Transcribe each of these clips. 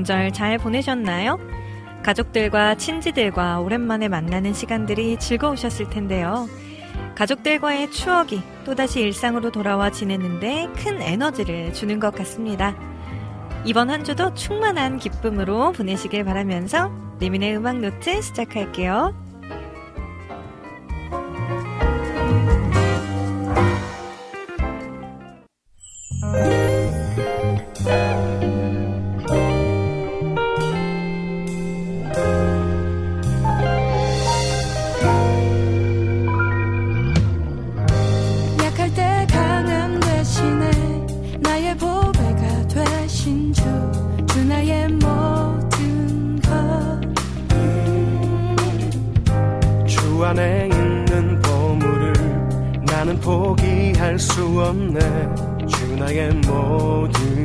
명절 잘 보내셨나요? 가족들과 친지들과 오랜만에 만나는 시간들이 즐거우셨을 텐데요. 가족들과의 추억이 또다시 일상으로 돌아와 지내는데 큰 에너지를 주는 것 같습니다. 이번 한 주도 충만한 기쁨으로 보내시길 바라면서 리민의 음악 노트 시작할게요. 없네. 주 나의 모든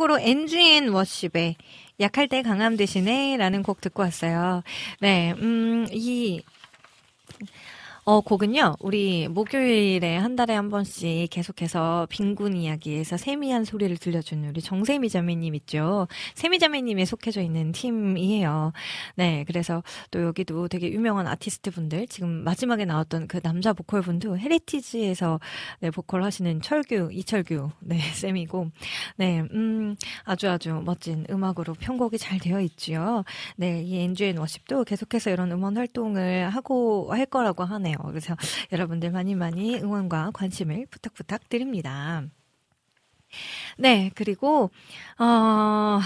네, 첫 곡으로 NGN Worship의 약할 때 강함 대신에 라는 곡 듣고 왔어요. 네, 음, 이, 어, 곡은요, 우리 목요일에 한 달에 한 번씩 계속해서 빈군 이야기에서 세미한 소리를 들려주는 우리 정세미 자매님 있죠. 세미 자매님이 속해져 있는 팀이에요. 네, 그래서 또 여기도 되게 유명한 아티스트 분들, 지금 마지막에 나왔던 그 남자 보컬 분도 헤리티지에서 네, 보컬 하시는 철규, 이철규, 네, 쌤이고, 네, 음, 아주 아주 멋진 음악으로 편곡이 잘 되어 있지요. 네, 이 엔주앤 워십도 계속해서 이런 음원 활동을 하고 할 거라고 하네요. 그래서 여러분들 많이 많이 응원과 관심을 부탁 부탁드립니다. 네, 그리고 어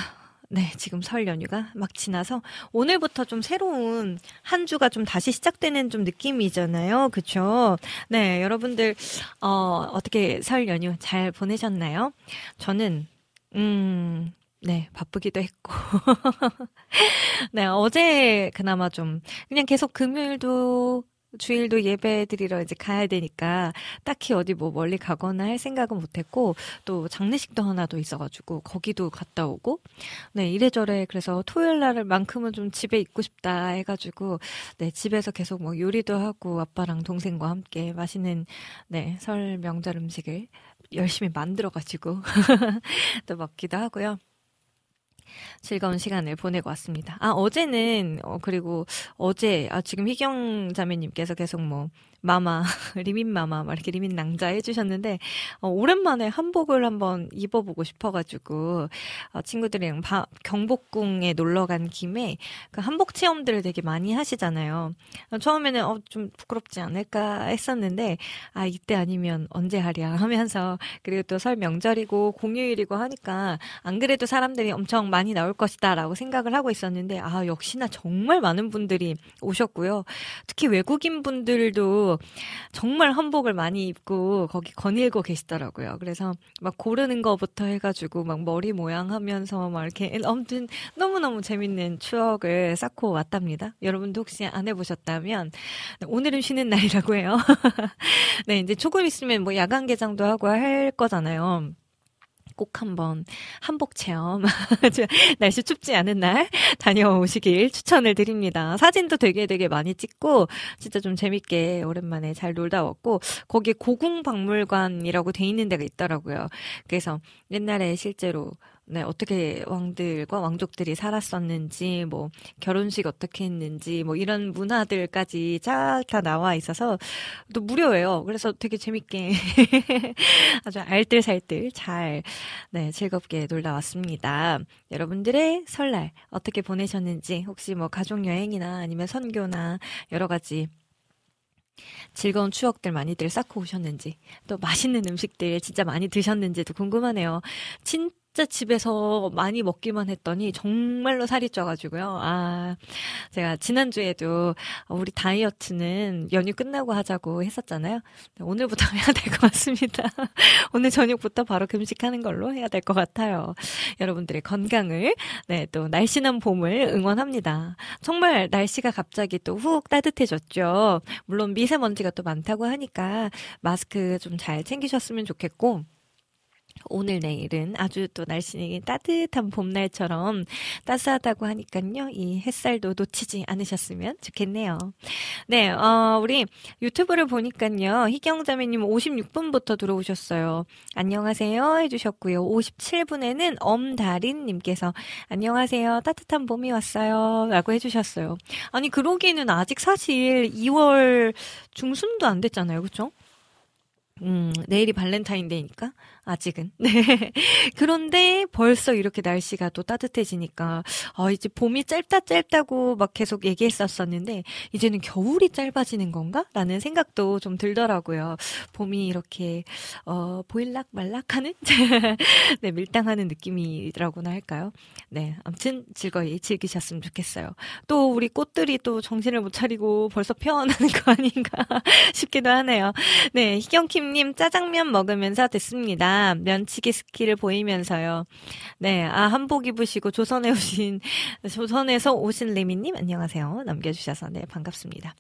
네, 지금 설 연휴가 막 지나서 오늘부터 좀 새로운 한 주가 좀 다시 시작되는 좀 느낌이잖아요. 그쵸? 네, 여러분들, 어, 어떻게 설 연휴 잘 보내셨나요? 저는, 음, 네, 바쁘기도 했고. 네, 어제 그나마 좀, 그냥 계속 금요일도 주일도 예배 드리러 이제 가야 되니까 딱히 어디 뭐 멀리 가거나 할 생각은 못했고 또 장례식도 하나 더 있어가지고 거기도 갔다 오고 네 이래저래 그래서 토요일 날만큼은 좀 집에 있고 싶다 해가지고 네 집에서 계속 뭐 요리도 하고 아빠랑 동생과 함께 맛있는 네 설 명절 음식을 열심히 만들어가지고 또 먹기도 하고요. 즐거운 시간을 보내고 왔습니다. 아, 어제는, 어, 그리고 어제, 아, 지금 희경 자매님께서 계속 뭐, 마마, 리민 마마, 막 이렇게 리민 낭자 해주셨는데, 어, 오랜만에 한복을 한번 입어보고 싶어가지고, 어, 친구들이랑 바, 경복궁에 놀러 간 김에 그 한복 체험들을 되게 많이 하시잖아요. 어, 처음에는 어, 좀 부끄럽지 않을까 했었는데, 아, 이때 아니면 언제 하랴 하면서, 그리고 또 설 명절이고 공휴일이고 하니까, 안 그래도 사람들이 엄청 많이 나올 것이다 라고 생각을 하고 있었는데, 아, 역시나 정말 많은 분들이 오셨고요. 특히 외국인 분들도 정말 한복을 많이 입고 거기 거닐고 계시더라고요. 그래서 막 고르는 거부터 해가지고 막 머리 모양 하면서 막 이렇게 아무튼 너무너무 재밌는 추억을 쌓고 왔답니다. 여러분도 혹시 안 해보셨다면 오늘은 쉬는 날이라고 해요. 네, 이제 조금 있으면 뭐 야간 개장도 하고 할 거잖아요. 꼭 한번 한복 체험 날씨 춥지 않은 날 다녀오시길 추천을 드립니다. 사진도 되게 되게 많이 찍고 진짜 좀 재밌게 오랜만에 잘 놀다 왔고 거기에 고궁박물관이라고 돼 있는 데가 있더라고요. 그래서 옛날에 실제로 네, 어떻게 왕들과 왕족들이 살았었는지, 뭐, 결혼식 어떻게 했는지, 뭐, 이런 문화들까지 쫙 다 나와 있어서 또 무료예요. 그래서 되게 재밌게 아주 알뜰살뜰 잘, 네, 즐겁게 놀다 왔습니다. 여러분들의 설날 어떻게 보내셨는지, 혹시 뭐, 가족여행이나 아니면 선교나 여러 가지 즐거운 추억들 많이들 쌓고 오셨는지, 또 맛있는 음식들 진짜 많이 드셨는지도 궁금하네요. 진짜 진짜 집에서 많이 먹기만 했더니 정말로 살이 쪄가지고요. 아, 제가 지난주에도 우리 다이어트는 연휴 끝나고 하자고 했었잖아요. 오늘부터 해야 될 것 같습니다. 오늘 저녁부터 바로 금식하는 걸로 해야 될 것 같아요. 여러분들의 건강을, 네, 또 날씬한 봄을 응원합니다. 정말 날씨가 갑자기 또 훅 따뜻해졌죠. 물론 미세먼지가 또 많다고 하니까 마스크 좀 잘 챙기셨으면 좋겠고, 오늘 내일은 아주 또 날씬히 따뜻한 봄날처럼 따스하다고 하니까요. 이 햇살도 놓치지 않으셨으면 좋겠네요. 네, 어, 우리 유튜브를 보니까요. 희경자매님 56분부터 들어오셨어요. 안녕하세요 해주셨고요. 57분에는 엄다린님께서 안녕하세요. 따뜻한 봄이 왔어요. 라고 해주셨어요. 아니, 그러기에는 아직 사실 2월 중순도 안 됐잖아요. 그쵸? 음, 내일이 발렌타인데이니까 아직은. 네. 그런데 벌써 이렇게 날씨가 또 따뜻해지니까 아, 이제 봄이 짧다 짧다고 막 계속 얘기했었었는데 이제는 겨울이 짧아지는 건가? 라는 생각도 좀 들더라고요. 봄이 이렇게 어, 보일락 말락 하는 네, 밀당하는 느낌이라고나 할까요? 네. 아무튼 즐거이 즐기셨으면 좋겠어요. 또 우리 꽃들이 또 정신을 못 차리고 벌써 피어나는 거 아닌가 싶기도 하네요. 네. 희경킴 김지림님 짜장면 먹으면서 듣습니다. 면치기 스킬을 보이면서요. 네, 아, 한복 입으시고 조선에 오신, 조선에서 오신 레미님, 안녕하세요. 남겨주셔서, 네, 반갑습니다.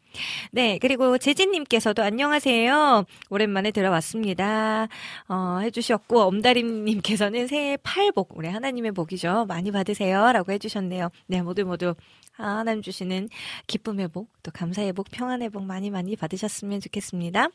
네, 그리고 재진님께서도 안녕하세요. 오랜만에 들어왔습니다. 어, 해주셨고, 엄다림님께서는 새해 팔복, 우리 하나님의 복이죠. 많이 받으세요. 라고 해주셨네요. 네, 모두 모두 하나님 주시는 기쁨의 복, 또 감사의 복, 평안의 복 많이 많이 받으셨으면 좋겠습니다.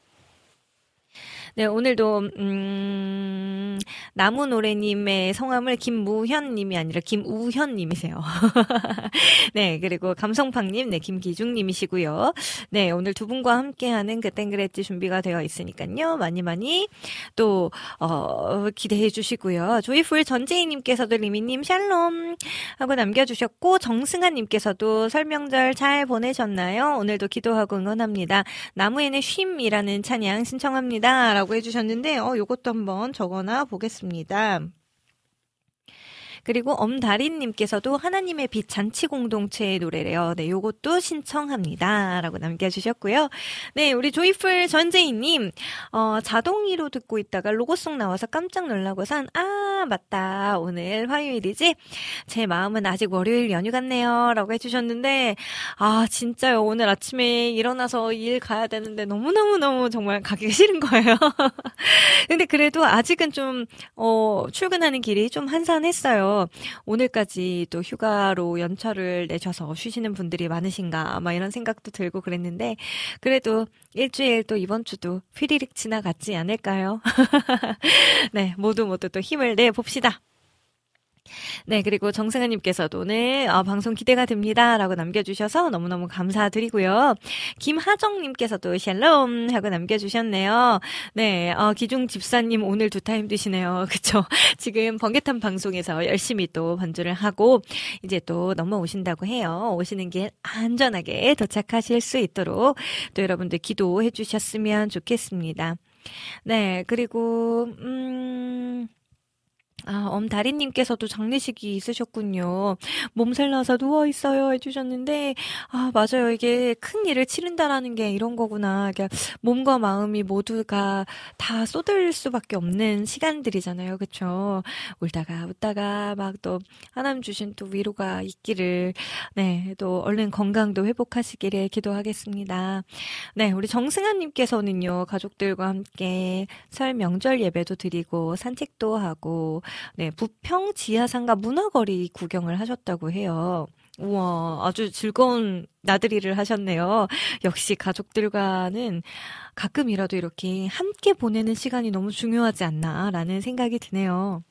네, 오늘도, 음, 나무 노래님의 성함을 김무현님이 아니라 김우현님이세요. 네, 그리고 감성팡님, 네, 김기중님이시고요. 네, 오늘 두 분과 함께하는 그 땡그레지 준비가 되어 있으니까요. 많이 많이 또, 어, 기대해 주시고요. 조이풀 전재희님께서도 리미님 샬롬 하고 남겨주셨고, 정승아님께서도 설명절 잘 보내셨나요? 오늘도 기도하고 응원합니다. 나무에는 쉼이라는 찬양 신청합니다. 라고 해주셨는데, 어, 요것도 한번 적어놔 보겠습니다. 그리고 엄다린님께서도 하나님의 빛 잔치 공동체의 노래래요. 네, 요것도 신청합니다. 라고 남겨주셨고요. 네, 우리 조이풀 전재희님, 어, 자동이로 듣고 있다가 로고송 나와서 깜짝 놀라고선, 아, 맞다. 오늘 화요일이지? 제 마음은 아직 월요일 연휴 같네요. 라고 해주셨는데, 아, 진짜요. 오늘 아침에 일어나서 일 가야 되는데 너무너무너무 정말 가기가 싫은 거예요. 근데 그래도 아직은 좀, 어, 출근하는 길이 좀 한산했어요. 오늘까지 또 휴가로 연차를 내셔서 쉬시는 분들이 많으신가, 막 이런 생각도 들고 그랬는데, 그래도 일주일 또 이번 주도 휘리릭 지나갔지 않을까요? 네, 모두 모두 또 힘을 내 봅시다. 네, 그리고 정승아님께서도 오늘 어, 방송 기대가 됩니다. 라고 남겨주셔서 너무너무 감사드리고요. 김하정님께서도 샬롬 하고 남겨주셨네요. 네, 어, 기중 집사님 오늘 두 타임 드시네요. 그쵸? 지금 번개탄 방송에서 열심히 또 반주를 하고 이제 또 넘어오신다고 해요. 오시는 길 안전하게 도착하실 수 있도록 또 여러분들 기도해 주셨으면 좋겠습니다. 네, 그리고, 음, 아, 엄다리님께서도 장례식이 있으셨군요. 몸살 나서 누워 있어요 해주셨는데, 아, 맞아요. 이게 큰 일을 치른다라는 게 이런 거구나. 몸과 마음이 모두가 다 쏟을 수밖에 없는 시간들이잖아요. 그쵸? 울다가 웃다가 막 또 하나님 주신 또 위로가 있기를, 네, 또 얼른 건강도 회복하시기를 기도하겠습니다. 네, 우리 정승아님께서는요, 가족들과 함께 설 명절 예배도 드리고 산책도 하고, 네, 부평 지하상가 문화거리 구경을 하셨다고 해요. 우와, 아주 즐거운 나들이를 하셨네요. 역시 가족들과는 가끔이라도 이렇게 함께 보내는 시간이 너무 중요하지 않나라는 생각이 드네요.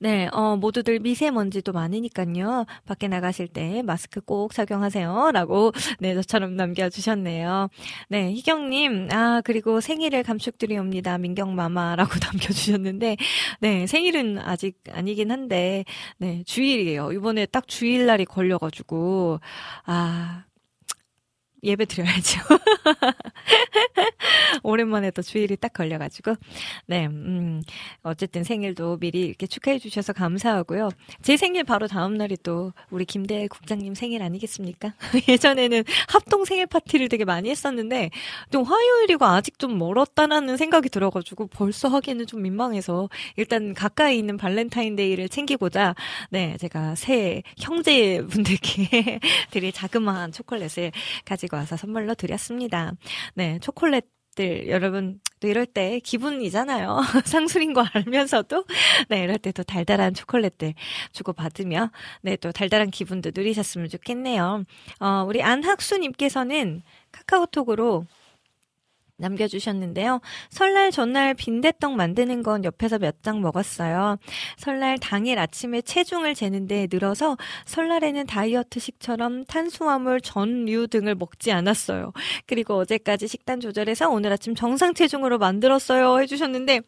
네, 어, 모두들 미세먼지도 많으니까요. 밖에 나가실 때 마스크 꼭 착용하세요. 라고, 네, 저처럼 남겨주셨네요. 네, 희경님, 아, 그리고 생일을 감축드리옵니다. 민경마마라고 남겨주셨는데, 네, 생일은 아직 아니긴 한데, 네, 주일이에요. 이번에 딱 주일날이 걸려가지고, 아, 예배 드려야죠. 오랜만에 또 주일이 딱 걸려가지고. 네, 음, 어쨌든 생일도 미리 이렇게 축하해 주셔서 감사하고요. 제 생일 바로 다음날이 또 우리 김대일 국장님 생일 아니겠습니까? 예전에는 합동 생일 파티를 되게 많이 했었는데, 또 화요일이고 아직 좀 멀었다라는 생각이 들어가지고 벌써 하기에는 좀 민망해서 일단 가까이 있는 발렌타인데이를 챙기고자, 네, 제가 새 형제분들께 드릴 자그마한 초콜릿을 가지고 와서 선물로 드렸습니다. 네, 초콜릿 들 여러분 또 이럴 때 기분이잖아요. 상술인 거 알면서도 네, 이럴 때 또 달달한 초콜릿들 주고 받으며 네, 또 달달한 기분도 누리셨으면 좋겠네요. 어, 우리 안학수님께서는 카카오톡으로 남겨주셨는데요. 설날 전날 빈대떡 만드는 건 옆에서 몇 장 먹었어요. 설날 당일 아침에 체중을 재는데 늘어서 설날에는 다이어트식처럼 탄수화물, 전류 등을 먹지 않았어요. 그리고 어제까지 식단 조절해서 오늘 아침 정상 체중으로 만들었어요. 해주셨는데,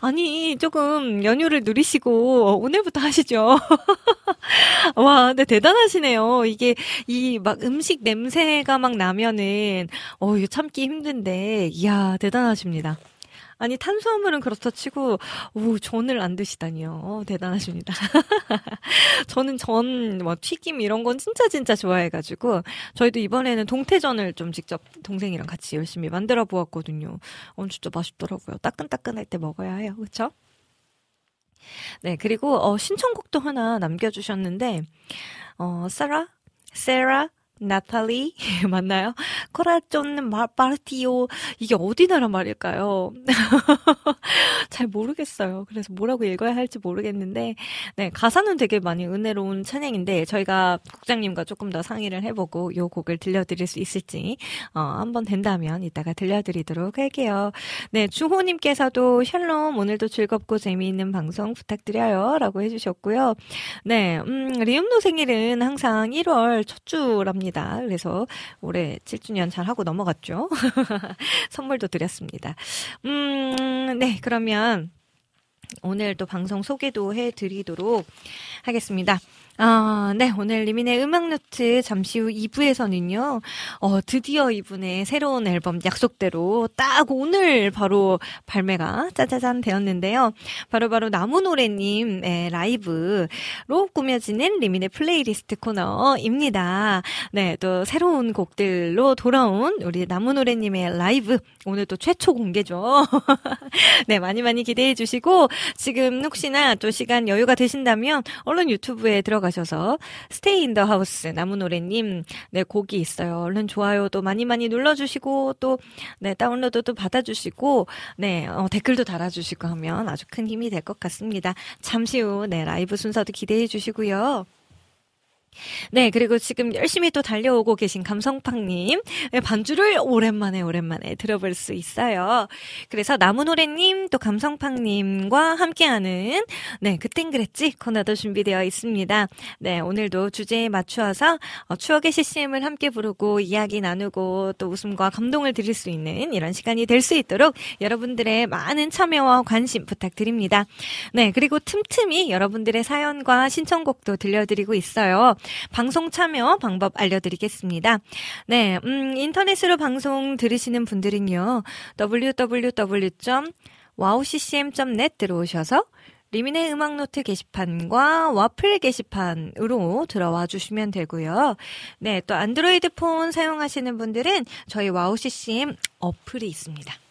아니, 조금 연휴를 누리시고 오늘부터 하시죠. 와, 근데 대단하시네요. 이게 이 막 음식 냄새가 막 나면은, 어, 이거 참기 힘든데, 이야, 대단하십니다. 아니, 탄수화물은 그렇다 치고, 오, 전을 안 드시다니요. 어, 대단하십니다. 저는 전, 뭐, 튀김 이런 건 진짜 진짜 좋아해가지고, 저희도 이번에는 동태전을 좀 직접 동생이랑 같이 열심히 만들어 보았거든요. 어, 진짜 맛있더라고요. 따끈따끈할 때 먹어야 해요. 그쵸? 네, 그리고, 어, 신청곡도 하나 남겨주셨는데, 어, 사라? 세라? 나탈리 맞나요? 코라존 마르티오 이게 어디 나라 말일까요? 잘 모르겠어요. 그래서 뭐라고 읽어야 할지 모르겠는데 네 가사는 되게 많이 은혜로운 찬양인데 저희가 국장님과 조금 더 상의를 해보고 요 곡을 들려드릴 수 있을지 어, 한번 된다면 이따가 들려드리도록 할게요. 네 주호님께서도 샬롬 오늘도 즐겁고 재미있는 방송 부탁드려요 라고 해주셨고요. 네 음, 리음노 생일은 항상 1월 첫 주랍니다. 그래서 올해 7주년 잘 하고 넘어갔죠. 선물도 드렸습니다. 음, 네, 그러면 오늘 또 방송 소개도 해드리도록 하겠습니다. 아, 네. 오늘 리민의 음악노트 잠시 후 2부에서는요, 어, 드디어 이분의 새로운 앨범 약속대로 딱 오늘 바로 발매가 짜자잔 되었는데요. 바로바로 나무노래님의 라이브로 꾸며지는 리민의 플레이리스트 코너입니다. 네. 또 새로운 곡들로 돌아온 우리 나무노래님의 라이브. 오늘 또 최초 공개죠. 네. 많이 많이 기대해 주시고, 지금 혹시나 또 시간 여유가 되신다면, 얼른 유튜브에 들어가 가셔서 스테이 인 더 하우스 나무노래님 네 곡이 있어요. 얼른 좋아요도 많이 많이 눌러주시고 또 네 다운로드도 받아주시고 네 어, 댓글도 달아주시고 하면 아주 큰 힘이 될 것 같습니다. 잠시 후 네 라이브 순서도 기대해 주시고요. 네, 그리고 지금 열심히 또 달려오고 계신 감성팡님, 네, 반주를 오랜만에, 오랜만에 들어볼 수 있어요. 그래서 나무노래님, 또 감성팡님과 함께하는, 네, 그땐 그랬지 코너도 준비되어 있습니다. 네, 오늘도 주제에 맞추어서 어, 추억의 CCM을 함께 부르고 이야기 나누고 또 웃음과 감동을 드릴 수 있는 이런 시간이 될 수 있도록 여러분들의 많은 참여와 관심 부탁드립니다. 네, 그리고 틈틈이 여러분들의 사연과 신청곡도 들려드리고 있어요. 방송 참여 방법 알려드리겠습니다. 네, 음, 인터넷으로 방송 들으시는 분들은요, www.wowccm.net 들어오셔서 리민의 음악노트 게시판과 와플 게시판으로 들어와 주시면 되고요. 네, 또 안드로이드 폰 사용하시는 분들은 저희 WOW CCM 어플이 있습니다.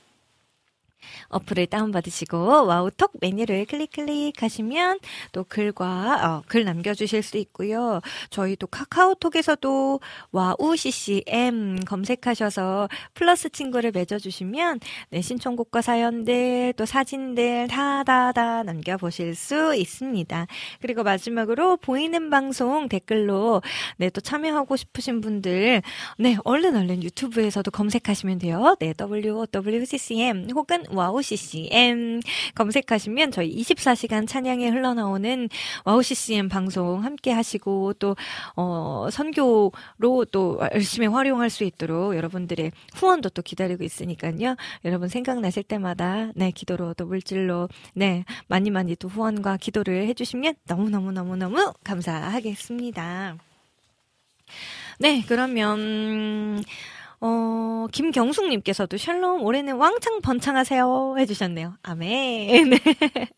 어플을 다운받으시고 WOW톡 메뉴를 클릭 클릭하시면 또 글과 어, 글 남겨주실 수 있고요. 저희 또 카카오톡에서도 WOW CCM 검색하셔서 플러스 친구를 맺어주시면 네, 신청곡과 사연들 또 사진들 다다다 남겨보실 수 있습니다. 그리고 마지막으로 보이는 방송 댓글로 네, 또 참여하고 싶으신 분들 네 얼른 얼른 유튜브에서도 검색하시면 돼요. 네 WWCCM 혹은 WOW CCM 검색하시면 저희 24시간 찬양에 흘러나오는 와우 CCM 방송 함께 하시고 또, 어, 선교로 또 열심히 활용할 수 있도록 여러분들의 후원도 또 기다리고 있으니까요. 여러분 생각나실 때마다 네, 기도로 또 물질로 네, 많이 많이 또 후원과 기도를 해주시면 너무너무너무너무 감사하겠습니다. 네, 그러면, 어, 김경숙님께서도 샬롬 올해는 왕창 번창하세요 해주셨네요. 아멘. 네.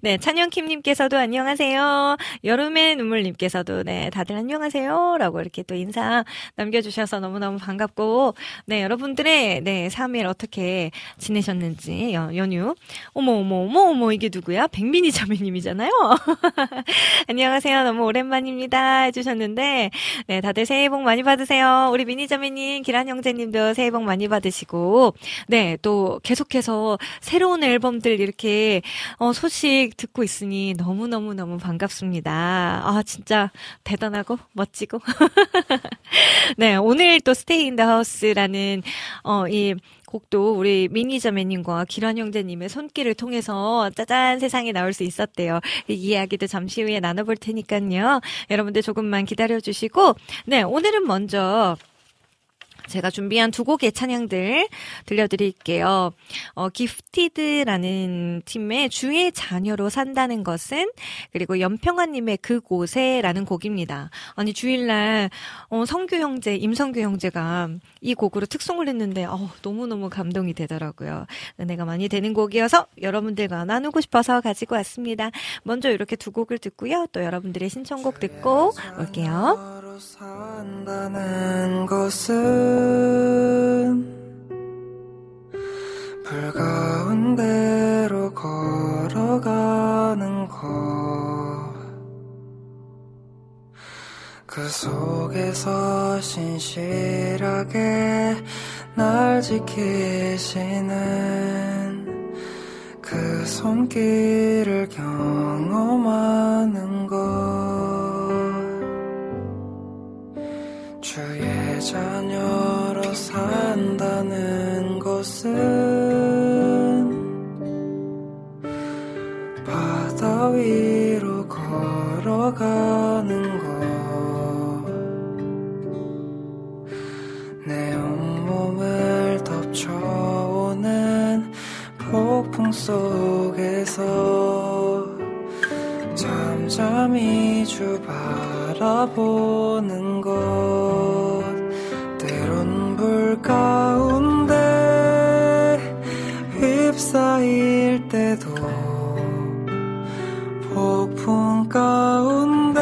네, 찬영킴님께서도 안녕하세요. 여름의 눈물님께서도 네, 다들 안녕하세요라고 이렇게 또 인사 남겨주셔서 너무너무 반갑고 네, 여러분들의 네 3일 어떻게 지내셨는지 연, 연휴 어머 어머 어머 어머 이게 누구야? 백민희 자매님이잖아요. 안녕하세요. 너무 오랜만입니다 해주셨는데 네, 다들 새해 복 많이 받으세요. 우리 미니 자매님 기란 형 제님도 새해 복 많이 받으시고 네, 또 계속해서 새로운 앨범들 이렇게 어, 소식 듣고 있으니 너무너무너무 반갑습니다. 아, 진짜 대단하고 멋지고. 네, 오늘 또 Stay in the House라는 어, 이 곡도 우리 미니자매님과 기란 형제님의 손길을 통해서 짜잔 세상에 나올 수 있었대요. 이 이야기도 잠시 후에 나눠볼 테니까요. 여러분들 조금만 기다려주시고, 네, 오늘은 먼저 제가 준비한 두 곡의 찬양들 들려드릴게요. 어, 기프티드라는 팀의 주의 자녀로 산다는 것은 그리고 연평아님의 그곳에라는 곡입니다. 아니 주일날 어, 성규 형제, 임성규 형제가 이 곡으로 특송을 했는데 어, 너무너무 감동이 되더라고요. 은혜가 많이 되는 곡이어서 여러분들과 나누고 싶어서 가지고 왔습니다. 먼저 이렇게 두 곡을 듣고요. 또 여러분들의 신청곡 듣고 올게요. 산다는 것은 불가운 대로 걸어가는 것. 그 속에서 신실하게 날 지키시는 그 손길을 경험하는 것. 주의 자녀로 산다는 것은 바다 위로 걸어가는 것. 내 온몸을 덮쳐오는 폭풍 속에서 잠잠히 주바 라보는 것. 때론 불 가운데 휩싸일 때도 폭풍 가운데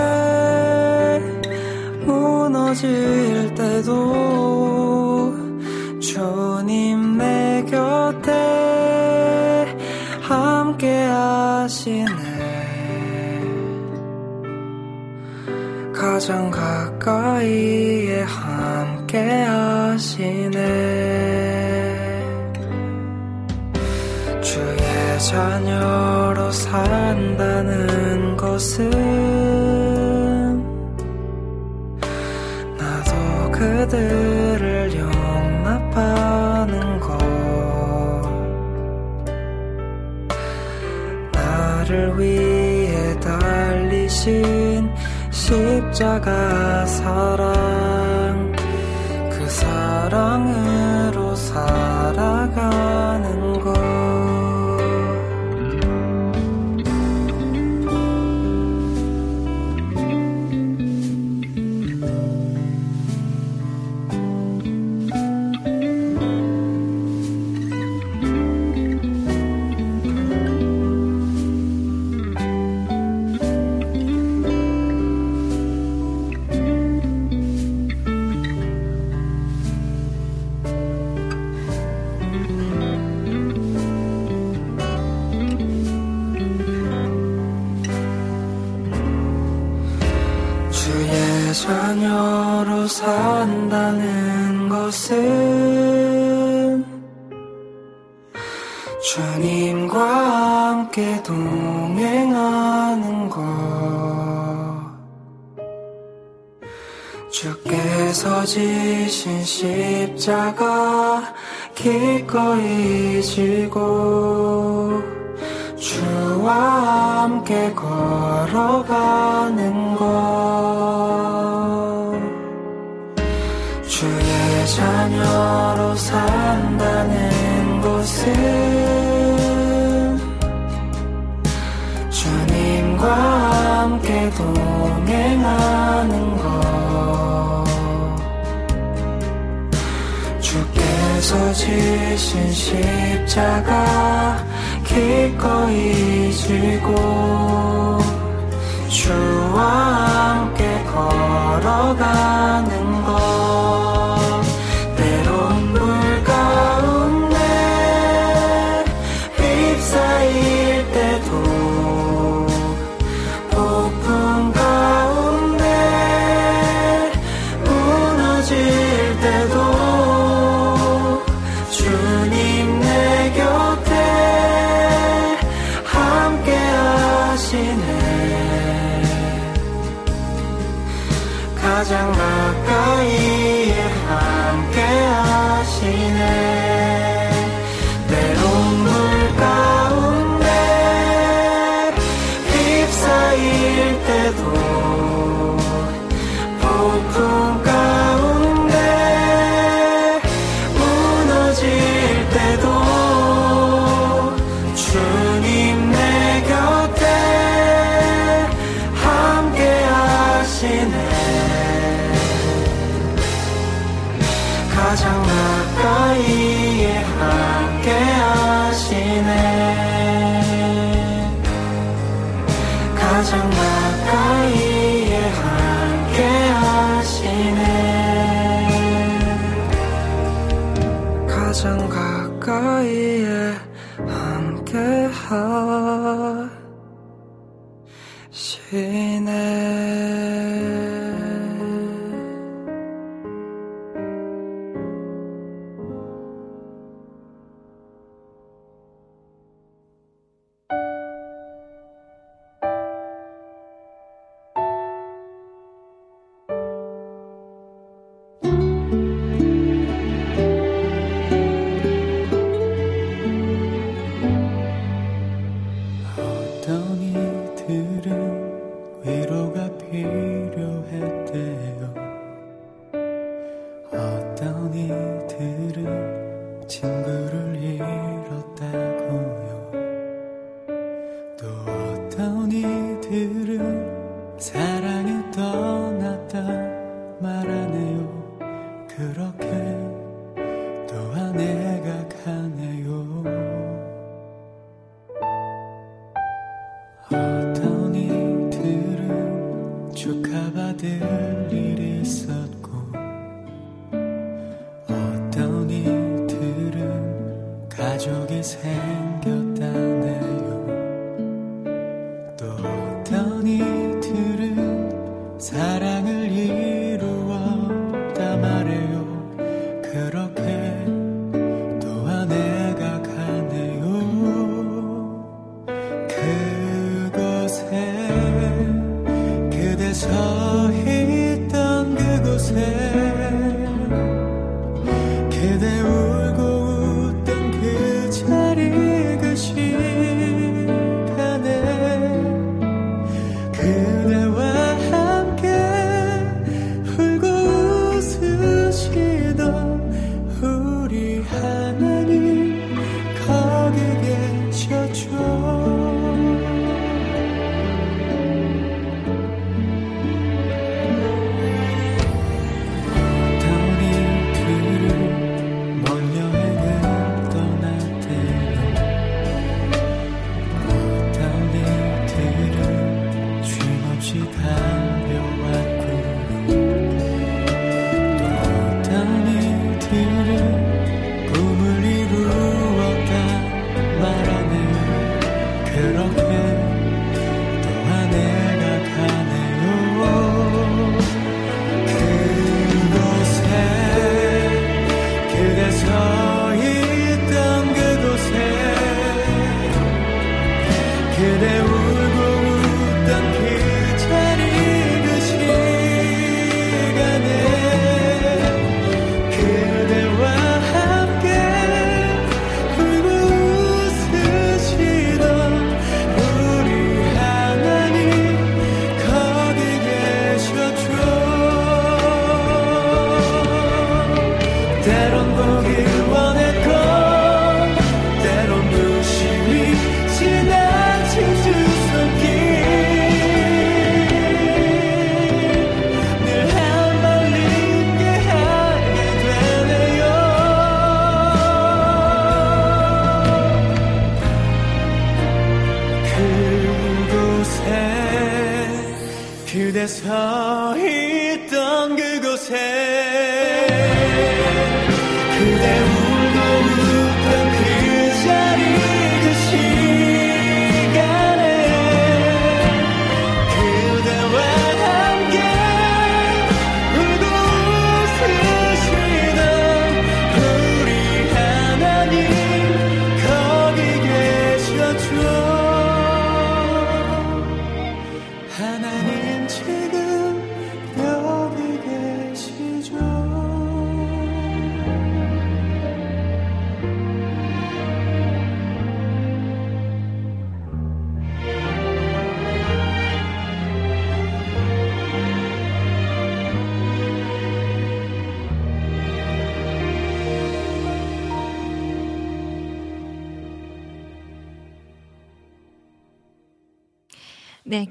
무너질 때도 주님 내 곁에 함께 하시네 가장 가까이에 함께 하시네. 주의 자녀로 산다는 것은 나도 그들을 용납하는 것. 나를 위해 달리신 십자가 사랑 그 사랑으로 살 자녀로 산다는 것은 주님과 함께 동행하는 것. 주께서 지신 십자가 기꺼이 지고 주와 함께 걸어가는 것 자녀로 산다는 것은 주님과 함께 동행하는 것 주께서 지신 십자가 기꺼이 지고 주와 함께 걸어가는 어떤 이들은 사랑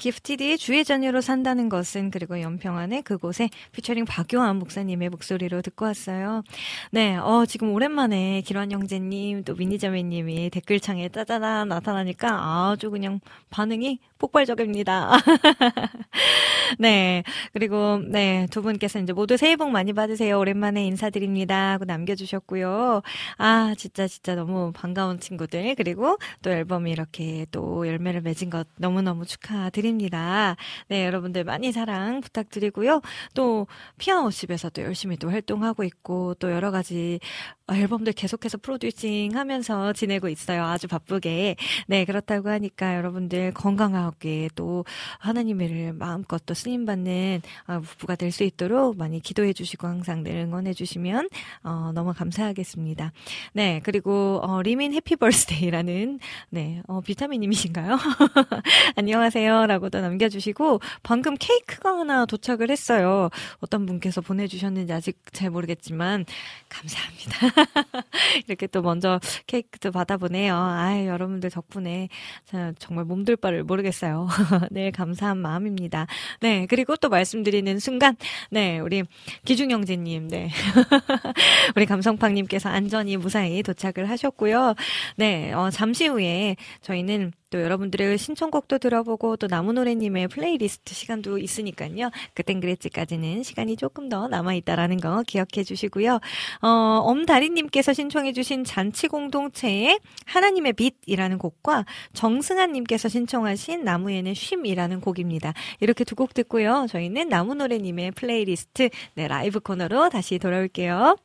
기프티드의 주의 자녀로 산다는 것은 그리고 연평안의 그곳에 피처링 박요한 목사님의 목소리로 듣고 왔어요. 네, 어 지금 오랜만에 기란 형제님 또 미니자매님이 댓글창에 짜자잔 나타나니까 아주 그냥 반응이 폭발적입니다. 네. 그리고, 네. 두 분께서 이제 모두 새해 복 많이 받으세요. 오랜만에 인사드립니다. 하고 남겨주셨고요. 아, 진짜, 진짜 너무 반가운 친구들. 그리고 또 앨범이 이렇게 또 열매를 맺은 것 너무너무 축하드립니다. 네. 여러분들 많이 사랑 부탁드리고요. 또, 피아노집에서 도 열심히 또 활동하고 있고, 또 여러 가지 앨범들 계속해서 프로듀싱 하면서 지내고 있어요. 아주 바쁘게. 네. 그렇다고 하니까 여러분들 건강하게 또 하나님을 마음껏 또 쓰임 받는 어, 부부가 될 수 있도록 많이 기도해 주시고 항상 늘 응원해 주시면 어, 너무 감사하겠습니다. 네, 그리고 어, 리민 해피 벌스데이라는 네, 어, 비타민 님이신가요? 안녕하세요라고도 남겨 주시고 방금 케이크가 하나 도착을 했어요. 어떤 분께서 보내 주셨는지 아직 잘 모르겠지만 감사합니다. 이렇게 또 먼저 케이크도 받아보네요. 아, 여러분들 덕분에 정말 몸둘 바를 모르겠어요. 네, 감사한 마음입니다. 네, 그리고 또 말씀드리는 순간, 네, 우리 기중형제님, 네. 우리 감성팡님께서 안전히 무사히 도착을 하셨고요. 네, 어, 잠시 후에 저희는 또 여러분들의 신청곡도 들어보고 또 나무노래님의 플레이리스트 시간도 있으니까요. 그땐 그랬지까지는 시간이 조금 더 남아있다라는 거 기억해 주시고요. 어, 엄다리님께서 신청해 주신 잔치 공동체의 하나님의 빛이라는 곡과 정승환님께서 신청하신 나무에는 쉼이라는 곡입니다. 이렇게 두 곡 듣고요. 저희는 나무노래님의 플레이리스트 네, 라이브 코너로 다시 돌아올게요.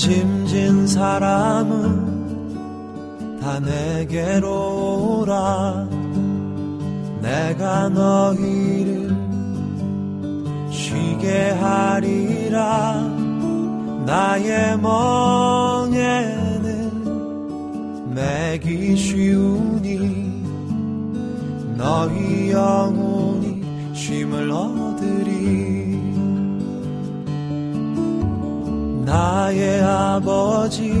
짐진 사람은 다 내게로 오라. 내가 너희를 쉬게 하리라. 나의 멍에는 매기 쉬우니 너희 영 아버지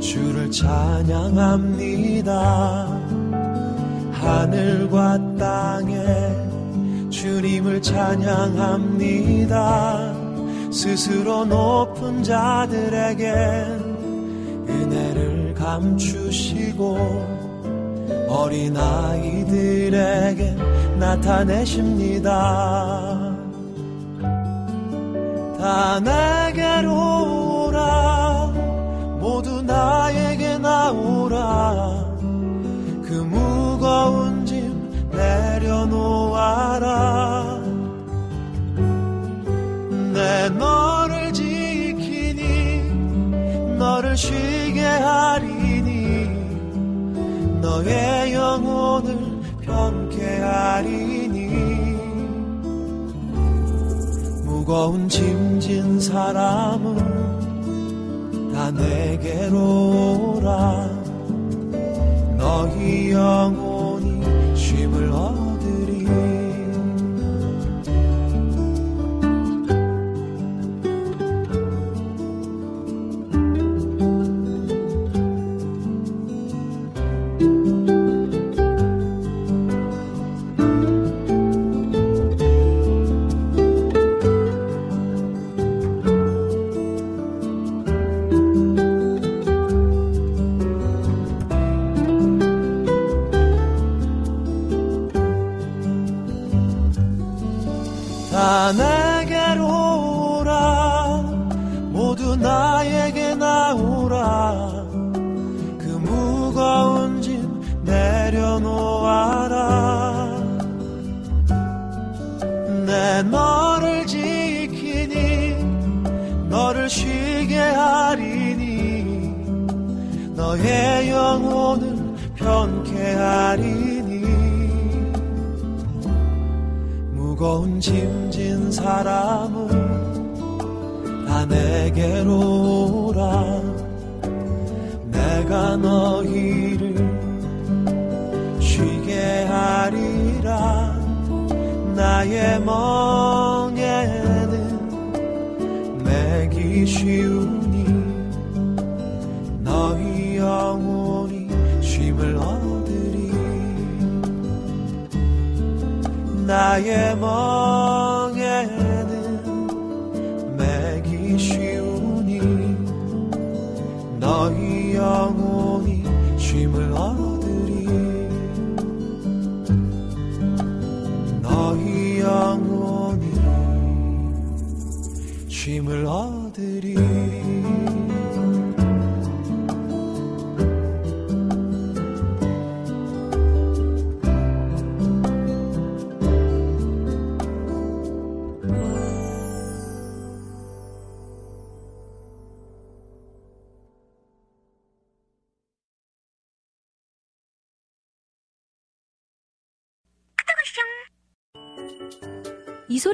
주를 찬양합니다. 하늘과 땅에 주님을 찬양합니다. 스스로 높은 자들에게 은혜를 감추시고 어린아이들에게 나타내십니다. 다 내게로 나에게 나오라. 그 무거운 짐 내려놓아라. 내 너를 지키니 너를 쉬게 하리니 너의 영혼을 편케 하리니. 무거운 짐진 사람은 다 내게로 오라. 너희 영 영혼을 편케 하리니. 무거운 짐진 사람은 다 내게로 오라. 내가 너희를 쉬게 하리라. 나의 멍에는 매기 쉬우 나의 멍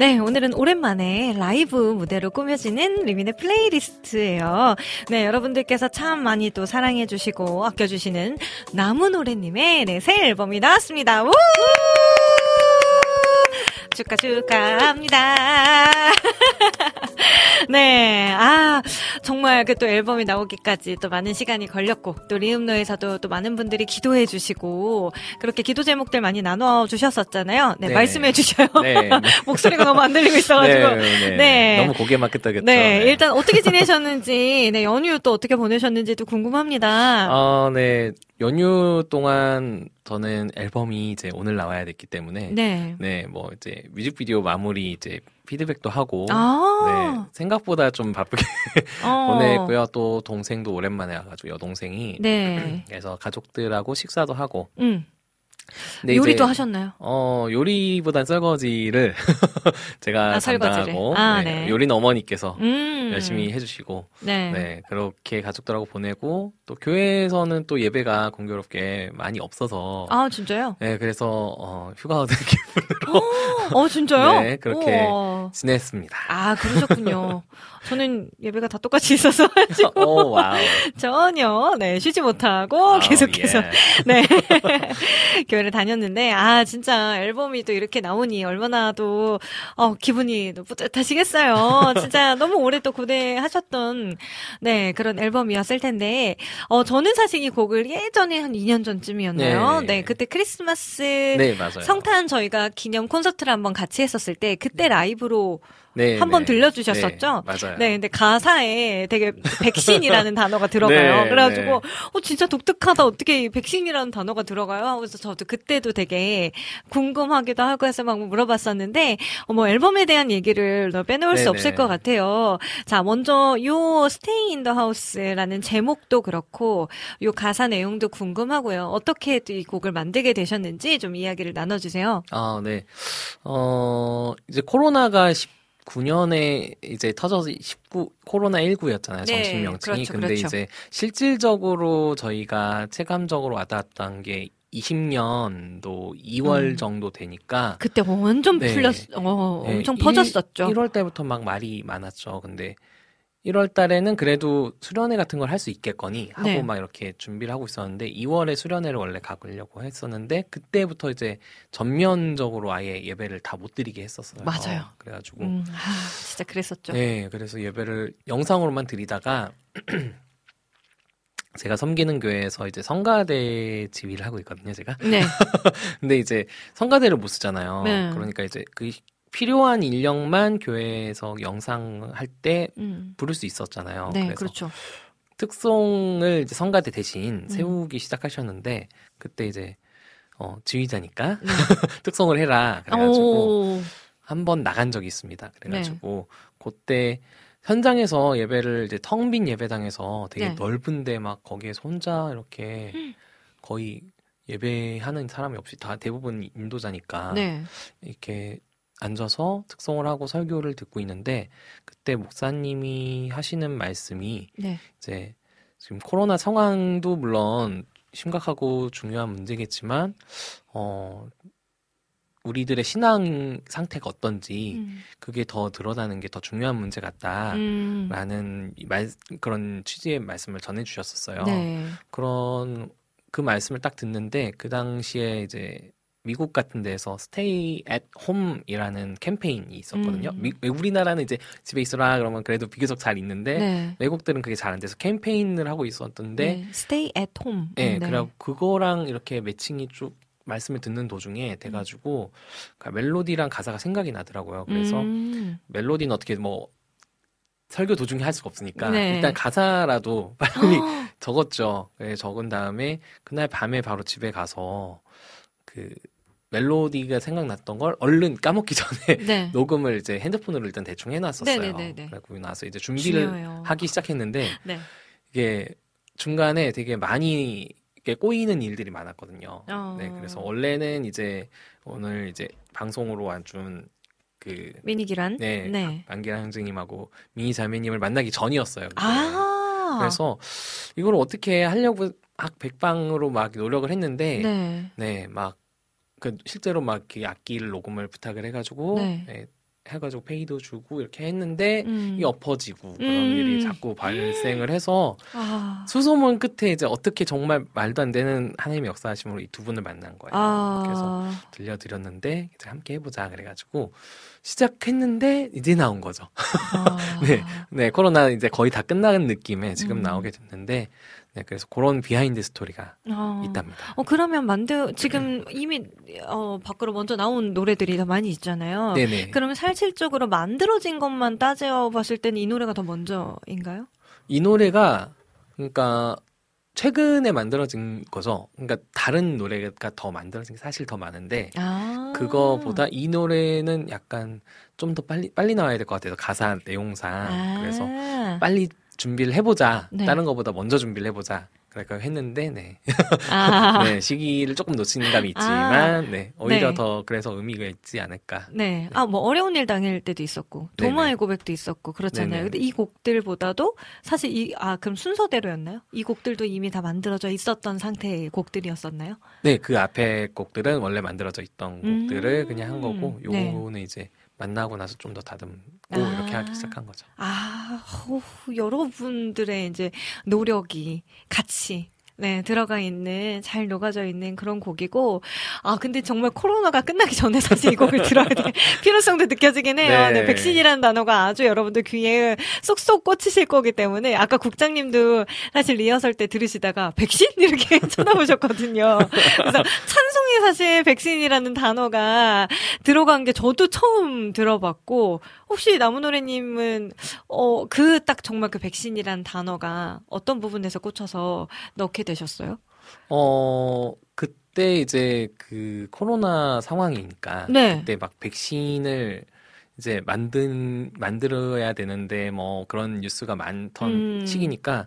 네, 오늘은 오랜만에 라이브 무대로 꾸며지는 리민의 플레이리스트예요. 네, 여러분들께서 참 많이 또 사랑해 주시고 아껴 주시는 나무노래 님의 네, 새 앨범이 나왔습니다. 우! 축하 축하합니다. 네, 아 정말 그 또 앨범이 나오기까지 또 많은 시간이 걸렸고 또 리음노에서도 또 많은 분들이 기도해 주시고 그렇게 기도 제목들 많이 나눠 주셨었잖아요. 네, 네. 말씀해 주셔요. 네. 목소리가 너무 안 들리고 있어가지고. 네, 네. 너무 고개 막혔다겠죠. 네, 일단 어떻게 지내셨는지, 네, 연휴 또 어떻게 보내셨는지도 궁금합니다. 아, 네. 연휴 동안 저는 앨범이 이제 오늘 나와야 됐기 때문에 네. 네, 뭐 이제 뮤직비디오 마무리 이제 피드백도 하고 아, 네, 생각보다 좀 바쁘게 어. 보냈고요. 또 동생도 오랜만에 와가지고 여동생이 네. 그래서 가족들하고 식사도 하고 음. 요리도 이제, 하셨나요? 어 요리보단 설거지를 제가 아. 담당하고 아, 네, 네. 요리는 어머니께서 음. 열심히 해주시고 네. 네, 그렇게 가족들하고 보내고 또 교회에서는 또 예배가 공교롭게 많이 없어서 아, 진짜요? 네, 그래서 어, 휴가 얻은 기분으로 어, 진짜요? 네, 그렇게 우와. 지냈습니다. 아, 그러셨군요. 저는 예배가 다 똑같이 있어서 오, wow. 전혀, 네, 쉬지 못하고 계속해서 예. 네. 교회 를 다녔는데, 아, 진짜 앨범이 또 이렇게 나오니 얼마나 또, 어, 기분이 또 뿌듯하시겠어요. 진짜 너무 오래 또 고대하셨던, 네, 그런 앨범이었을 텐데, 어, 저는 사실 이 곡을 예전에 한 2년 전쯤이었나요? 네. 네, 그때 크리스마스 네, 맞아요. 성탄 저희가 기념 콘서트를 한번 같이 했었을 때, 그때 라이브로 네, 한번 네. 들려주셨었죠? 네, 맞아요. 네, 근데 가사에 되게 백신이라는 단어가 들어가요. 네, 그래가지고, 네. 어, 진짜 독특하다. 어떻게 이 백신이라는 단어가 들어가요? 그래서 저도 그때도 되게 궁금하기도 하고 해서 막 물어봤었는데, 어, 뭐 앨범에 대한 얘기를 너 빼놓을 수 네네. 없을 것 같아요. 자, 먼저 요 Stay in the House라는 제목도 그렇고, 요 가사 내용도 궁금하고요. 어떻게 또이 곡을 만들게 되셨는지 좀 이야기를 나눠주세요. 아, 네. 어, 이제 코로나가 19년에 이제 터져서 19, 코로나 19였잖아요. 네, 정식 명칭이. 그렇죠, 근데 그렇죠. 이제 실질적으로 저희가 체감적으로 와닿았던 게 20년도 2월 음. 정도 되니까 그때 완전 네. 풀렸, 어, 네, 엄청 일- 퍼졌었죠. 1월 때부터 막 말이 많았죠. 근데 1월 달에는 그래도 수련회 같은 걸 할 수 있겠거니 하고 네. 막 이렇게 준비를 하고 있었는데 2월에 수련회를 원래 가려고 했었는데 그때부터 이제 전면적으로 아예 예배를 다 못 드리게 했었어요. 맞아요. 그래가지고 음, 아, 진짜 그랬었죠. 네, 그래서 예배를 영상으로만 드리다가 제가 섬기는 교회에서 이제 성가대 지휘를 하고 있거든요, 제가. 네. 근데 이제 성가대를 못 쓰잖아요. 네. 그러니까 이제 그 필요한 인력만 교회에서 영상 할 때 음. 부를 수 있었잖아요. 네, 그래서 그렇죠. 특송을 이제 성가대 대신 음. 세우기 시작하셨는데 그때 이제 어, 지휘자니까 네. 특송을 해라 그래가지고 오, 한번 나간 적이 있습니다. 그래가지고 네. 그때 현장에서 예배를 이제 텅 빈 예배당에서 되게 네. 넓은데 막 거기에서 혼자 이렇게 거의 예배하는 사람이 없이 다 대부분 인도자니까 네. 이렇게 앉아서 특송을 하고 설교를 듣고 있는데 그때 목사님이 하시는 말씀이 네. 이제 지금 코로나 상황도 물론 심각하고 중요한 문제겠지만 어 우리들의 신앙 상태가 어떤지 음. 그게 더 드러나는 게 더 중요한 문제 음. 같다라는 이 말, 그런 취지의 말씀을 전해 주셨었어요. 네. 그런 그 말씀을 딱 듣는데 그 당시에 이제 미국 같은 데서 스테이 앳 홈이라는 캠페인이 있었거든요. 음. 미- 우리나라는 이제 집에 있어라 그러면 그래도 비교적 잘 있는데 네. 외국들은 그게 잘 안 돼서 캠페인을 하고 있었던데 네. Stay at home. 예, 네. 그래고 그거랑 이렇게 매칭이 쭉 말씀을 듣는 도중에 돼가지고 그 멜로디랑 가사가 생각이 나더라고요. 그래서 음. 멜로디는 어떻게 뭐 설교 도중에 할 수가 없으니까 네. 일단 가사라도 빨리 적었죠. 네, 적은 다음에 그날 밤에 바로 집에 가서 그 멜로디가 생각났던 걸 얼른 까먹기 전에 네. 녹음을 이제 핸드폰으로 일단 대충 해놨었어요. 그리고 나서 이제 준비를 중요해요. 하기 시작했는데 네. 이게 중간에 되게 많이 이렇게 꼬이는 일들이 많았거든요. 어. 네, 그래서 원래는 이제 오늘 이제 방송으로 와준 그 미니기란. 네, 네. 안기란 형제님하고 미니 자매님을 만나기 전이었어요. 아. 그래서 이걸 어떻게 하려고 막 백방으로 막 노력을 했는데 네. 네, 막, 그, 실제로 막, 이렇게 악기를 녹음을 부탁을 해가지고, 네. 네, 해가지고 페이도 주고 이렇게 했는데, 음. 이게 엎어지고, 그런 음. 일이 자꾸 발생을 해서, 아. 수소문 끝에 이제 어떻게 정말 말도 안 되는 하나님의 역사하심으로 이 두 분을 만난 거예요. 아. 그래서 들려드렸는데, 이제 함께 해보자. 그래가지고, 시작했는데, 이제 나온 거죠. 아. 네. 네, 코로나 이제 거의 다 끝나는 느낌에 지금 음. 나오게 됐는데, 네, 그래서 그런 behind story가 어. 있답니다. 어 그러면 만두 지금 이미 어 밖으로 먼저 나온 노래들이 더 많이 있잖아요. 네네. 그러면 실질적으로 만들어진 것만 따져봤을 때는 이 노래가 더 먼저인가요? 이 노래가 그러니까 최근에 만들어진 거죠. 그러니까 다른 노래가 더 만들어진 게 사실 더 많은데 아 그거보다 이 노래는 약간 좀 더 빨리 빨리 나와야 될 것 같아요. 가사 내용상 아. 그래서 빨리 준비를 해보자. 네. 다른 거보다 먼저 준비를 해보자. 그러니까 했는데 네. 아. 네 시기를 조금 놓친 감이 있지만 네 오히려 네. 더 그래서 의미가 있지 않을까. 네. 아, 뭐, 어려운 일 당할 때도 있었고, 네네. 도마의 고백도 있었고, 그렇잖아요. 네네. 근데 이 곡들보다도 사실 이, 아, 그럼 순서대로였나요? 이 곡들도 이미 다 만들어져 있었던 상태의 곡들이었었나요? 네, 그 앞에 곡들은 원래 만들어져 있던 음. 곡들을 그냥 한 거고, 네. 요거는 이제 만나고 나서 좀 더 다듬고 아. 이렇게 하기 시작한 거죠. 아, 어, 여러분들의 이제 노력이 같이 네, 들어가 있는, 잘 녹아져 있는 그런 곡이고, 아, 근데 정말 코로나가 끝나기 전에 사실 이 곡을 들어야 돼. 필요성도 느껴지긴 해요. 네. 네, 백신이라는 단어가 아주 여러분들 귀에 쏙쏙 꽂히실 거기 때문에, 아까 국장님도 사실 리허설 때 들으시다가, 백신? 이렇게 쳐다보셨거든요. 그래서 찬송이 사실 백신이라는 단어가 들어간 게 저도 처음 들어봤고, 혹시 나무노래님은, 어, 그 딱 정말 그 백신이라는 단어가 어떤 부분에서 꽂혀서 넣게 되셨어요? 어, 그때 이제 그 코로나 상황이니까, 네. 그때 막 백신을 이제 만든, 만들어야 되는데 뭐 그런 뉴스가 많던 음. 시기니까,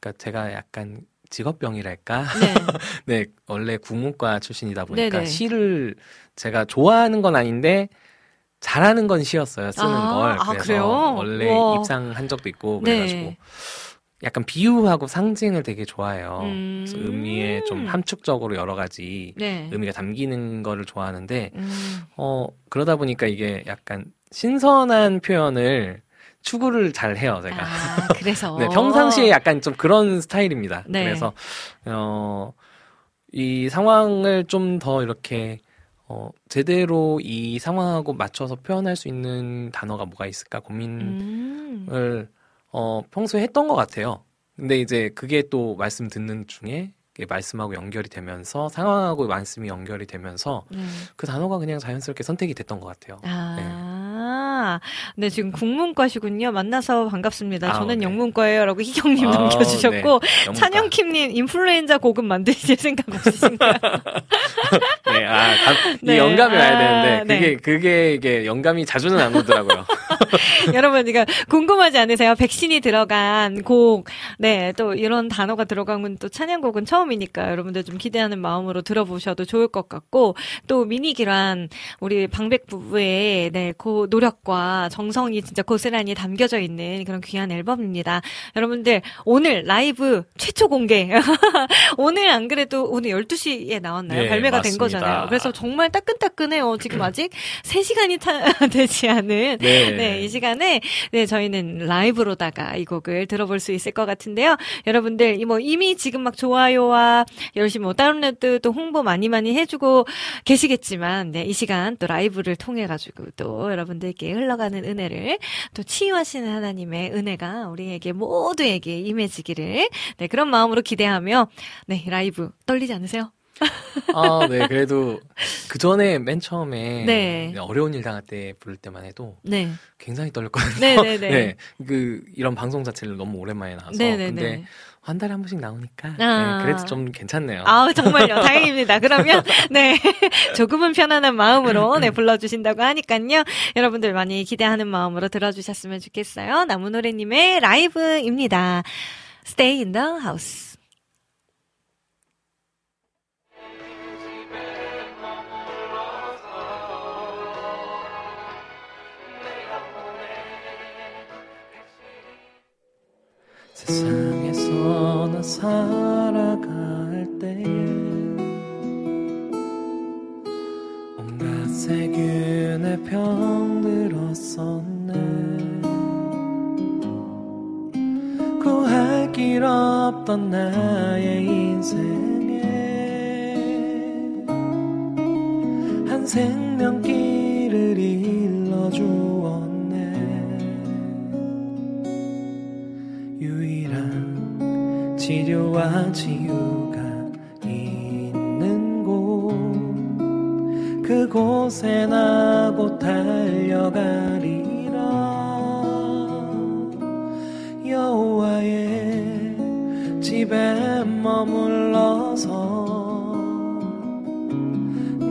그러니까 제가 약간 직업병이랄까? 네. 네, 원래 국문과 출신이다 보니까 네네. 시를 제가 좋아하는 건 아닌데 잘하는 건 시였어요. 쓰는 아, 걸. 아, 그래서 그래요? 원래 와. 입상한 적도 있고 네. 그래가지고 약간 비유하고 상징을 되게 좋아해요. 음. 그래서 의미에 좀 함축적으로 여러 가지 네. 의미가 담기는 거를 좋아하는데 음. 어 그러다 보니까 이게 약간 신선한 표현을 추구를 잘 해요, 제가. 아, 그래서. 네, 평상시에 약간 좀 그런 스타일입니다. 네. 그래서 어, 이 상황을 좀 더 이렇게 어, 제대로 이 상황하고 맞춰서 표현할 수 있는 단어가 뭐가 있을까 고민을 음. 어, 평소에 했던 것 같아요. 근데 이제 그게 또 말씀 듣는 중에 말씀하고 연결이 되면서 상황하고 말씀이 연결이 되면서 네. 그 단어가 그냥 자연스럽게 선택이 됐던 것 같아요. 아, 네, 지금 국문과시군요. 만나서 반갑습니다. 아, 저는 네. 영문과예요. 라고 희경님 아, 남겨주셨고, 네. 찬영킴님, 인플루엔자 고급 만드실 생각 없으신가요? 네, 아, 감- 이 네. 영감이 와야 아, 되는데 그게 그게 이게 영감이 자주는 안 오더라고요. 여러분, 이거 궁금하지 않으세요? 백신이 들어간 곡, 네, 또 이런 단어가 들어간 건또 찬양곡은 처음이니까 여러분들 좀 기대하는 마음으로 들어보셔도 좋을 것 같고, 또 미니기란 우리 방백 부부의 네, 그 노력과 정성이 진짜 고스란히 담겨져 있는 그런 귀한 앨범입니다. 여러분들, 오늘 라이브 최초 공개. 오늘 안 그래도 오늘 12시에 나왔나요? 네, 발매가 된 맞습니다. 거잖아요. 그래서 정말 따끈따끈해요. 지금 아직 3시간이 타, 되지 않은 네. 네, 이 시간에 네, 저희는 라이브로다가 이 곡을 들어볼 수 있을 것 같은데요. 여러분들 이뭐 이미 지금 막 좋아요와 열심히 뭐 다운로드 또 홍보 많이 많이 해주고 계시겠지만 네, 이 시간 또 라이브를 통해 가지고 또 여러분들 께 흘러가는 은혜를 또 치유하시는 하나님의 은혜가 우리에게 모두에게 임해지기를 네, 그런 마음으로 기대하며 네, 라이브 떨리지 않으세요? 아, 네, 그래도 그 전에 맨 처음에 네. 어려운 일 당할 때 부를 때만 해도 네. 굉장히 떨렸거든요. 네, 네, 네. 네, 그 이런 방송 자체를 너무 오랜만에 나와서 네, 네, 근데 네. 한 달에 한 번씩 나오니까 아. 네, 그래도 좀 괜찮네요. 아 정말요. 다행입니다. 그러면, 네. 조금은 편안한 마음으로, 네, 불러주신다고 하니까요. 여러분들 많이 기대하는 마음으로 들어주셨으면 좋겠어요. 나무노래님의 라이브입니다. Stay in the house. 세상에서 나 살아갈 때에 온갖 세균에 병들었었네. 구할 길 없던 나의 인생에 한 생명길을 일러주 치료와 치유가 있는 곳. 그곳에 나곧 달려가리라. 여호와의 집에 머물러서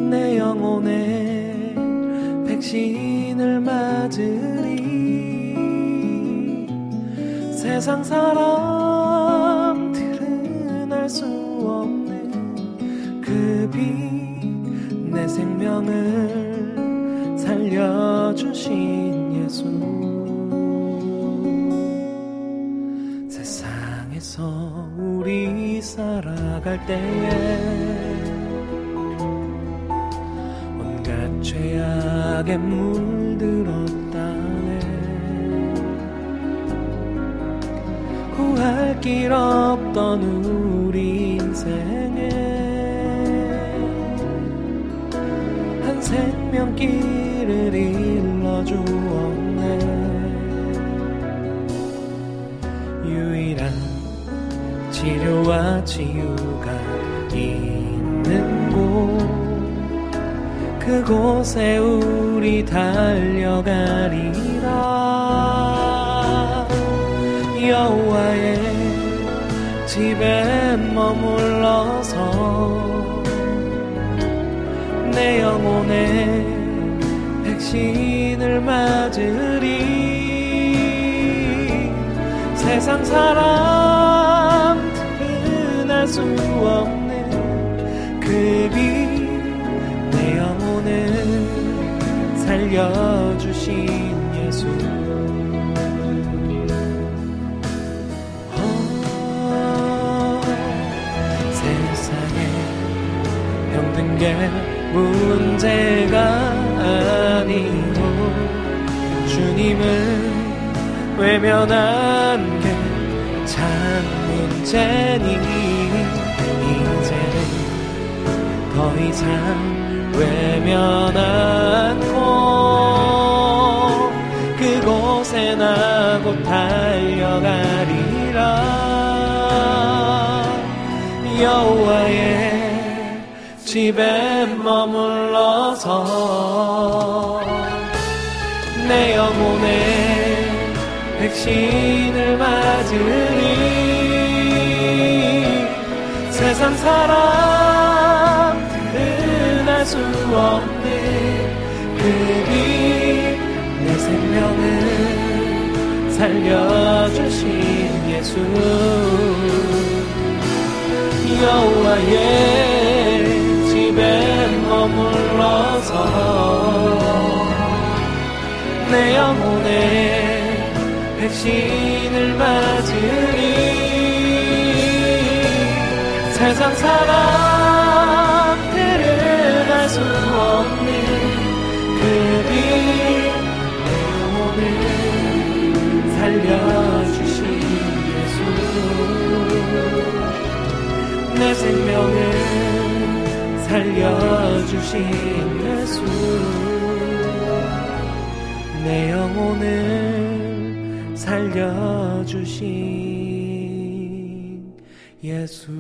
내 영혼의 백신을 맞으리. 세상 알 수 없는 그 빛 내 생명을 살려주신 예수. 세상에서 우리 살아갈 때에 온갖 죄악에 물들었다네. 구할 길 없던 우리 인생에 한 생명길을 일러주었네. 유일한 치료와 치유가 있는 곳. 그곳에 우리 달려가리라. 여호와의 집에 머물러서 내 영혼의 백신을 맞으리. 세상 사람들은 알 수 없는 그빛내 영혼을 살려주신 예수 게 문제가 아니고 주님을 외면한 게 참 문제니 이제는 더 이상 외면 않고 그곳에 나곧 달려가리라. 여호와의 집에 머물러서 내 영혼의 백신을 맞으리. 세상 사람들은 알 수 없는 그빛내 생명을 살려주신 예수. 여호와의 주셔서 내 영혼의 백신을 맞으리. 세상 사람들은 알 수 없는 그길 영혼을 살려주신 예수. 내 생명을 살려주신 예수. 예수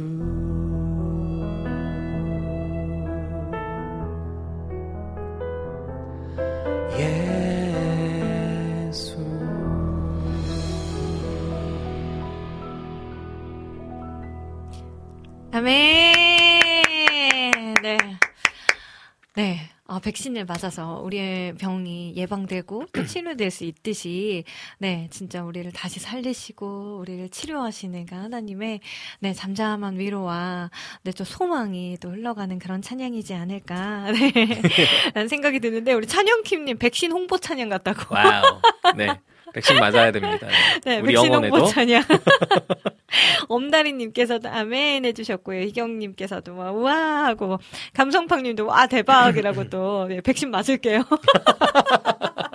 백신을 맞아서 우리의 병이 예방되고 또 치료될 수 있듯이, 네, 진짜 우리를 다시 살리시고, 우리를 치료하시는 그 하나님의, 네, 잠잠한 위로와, 네, 또 소망이 또 흘러가는 그런 찬양이지 않을까, 네, 라는 생각이 드는데, 우리 찬영킴님 백신 홍보 찬양 같다고. wow. 네. 백신 맞아야 됩니다. 네, 우리 백신 영혼에도 홍보 찬양. 엄다리님께서도 아멘 해주셨고요. 희경님께서도 막 우와 하고 감성팡님도 와 대박이라고 또 네, 백신 맞을게요.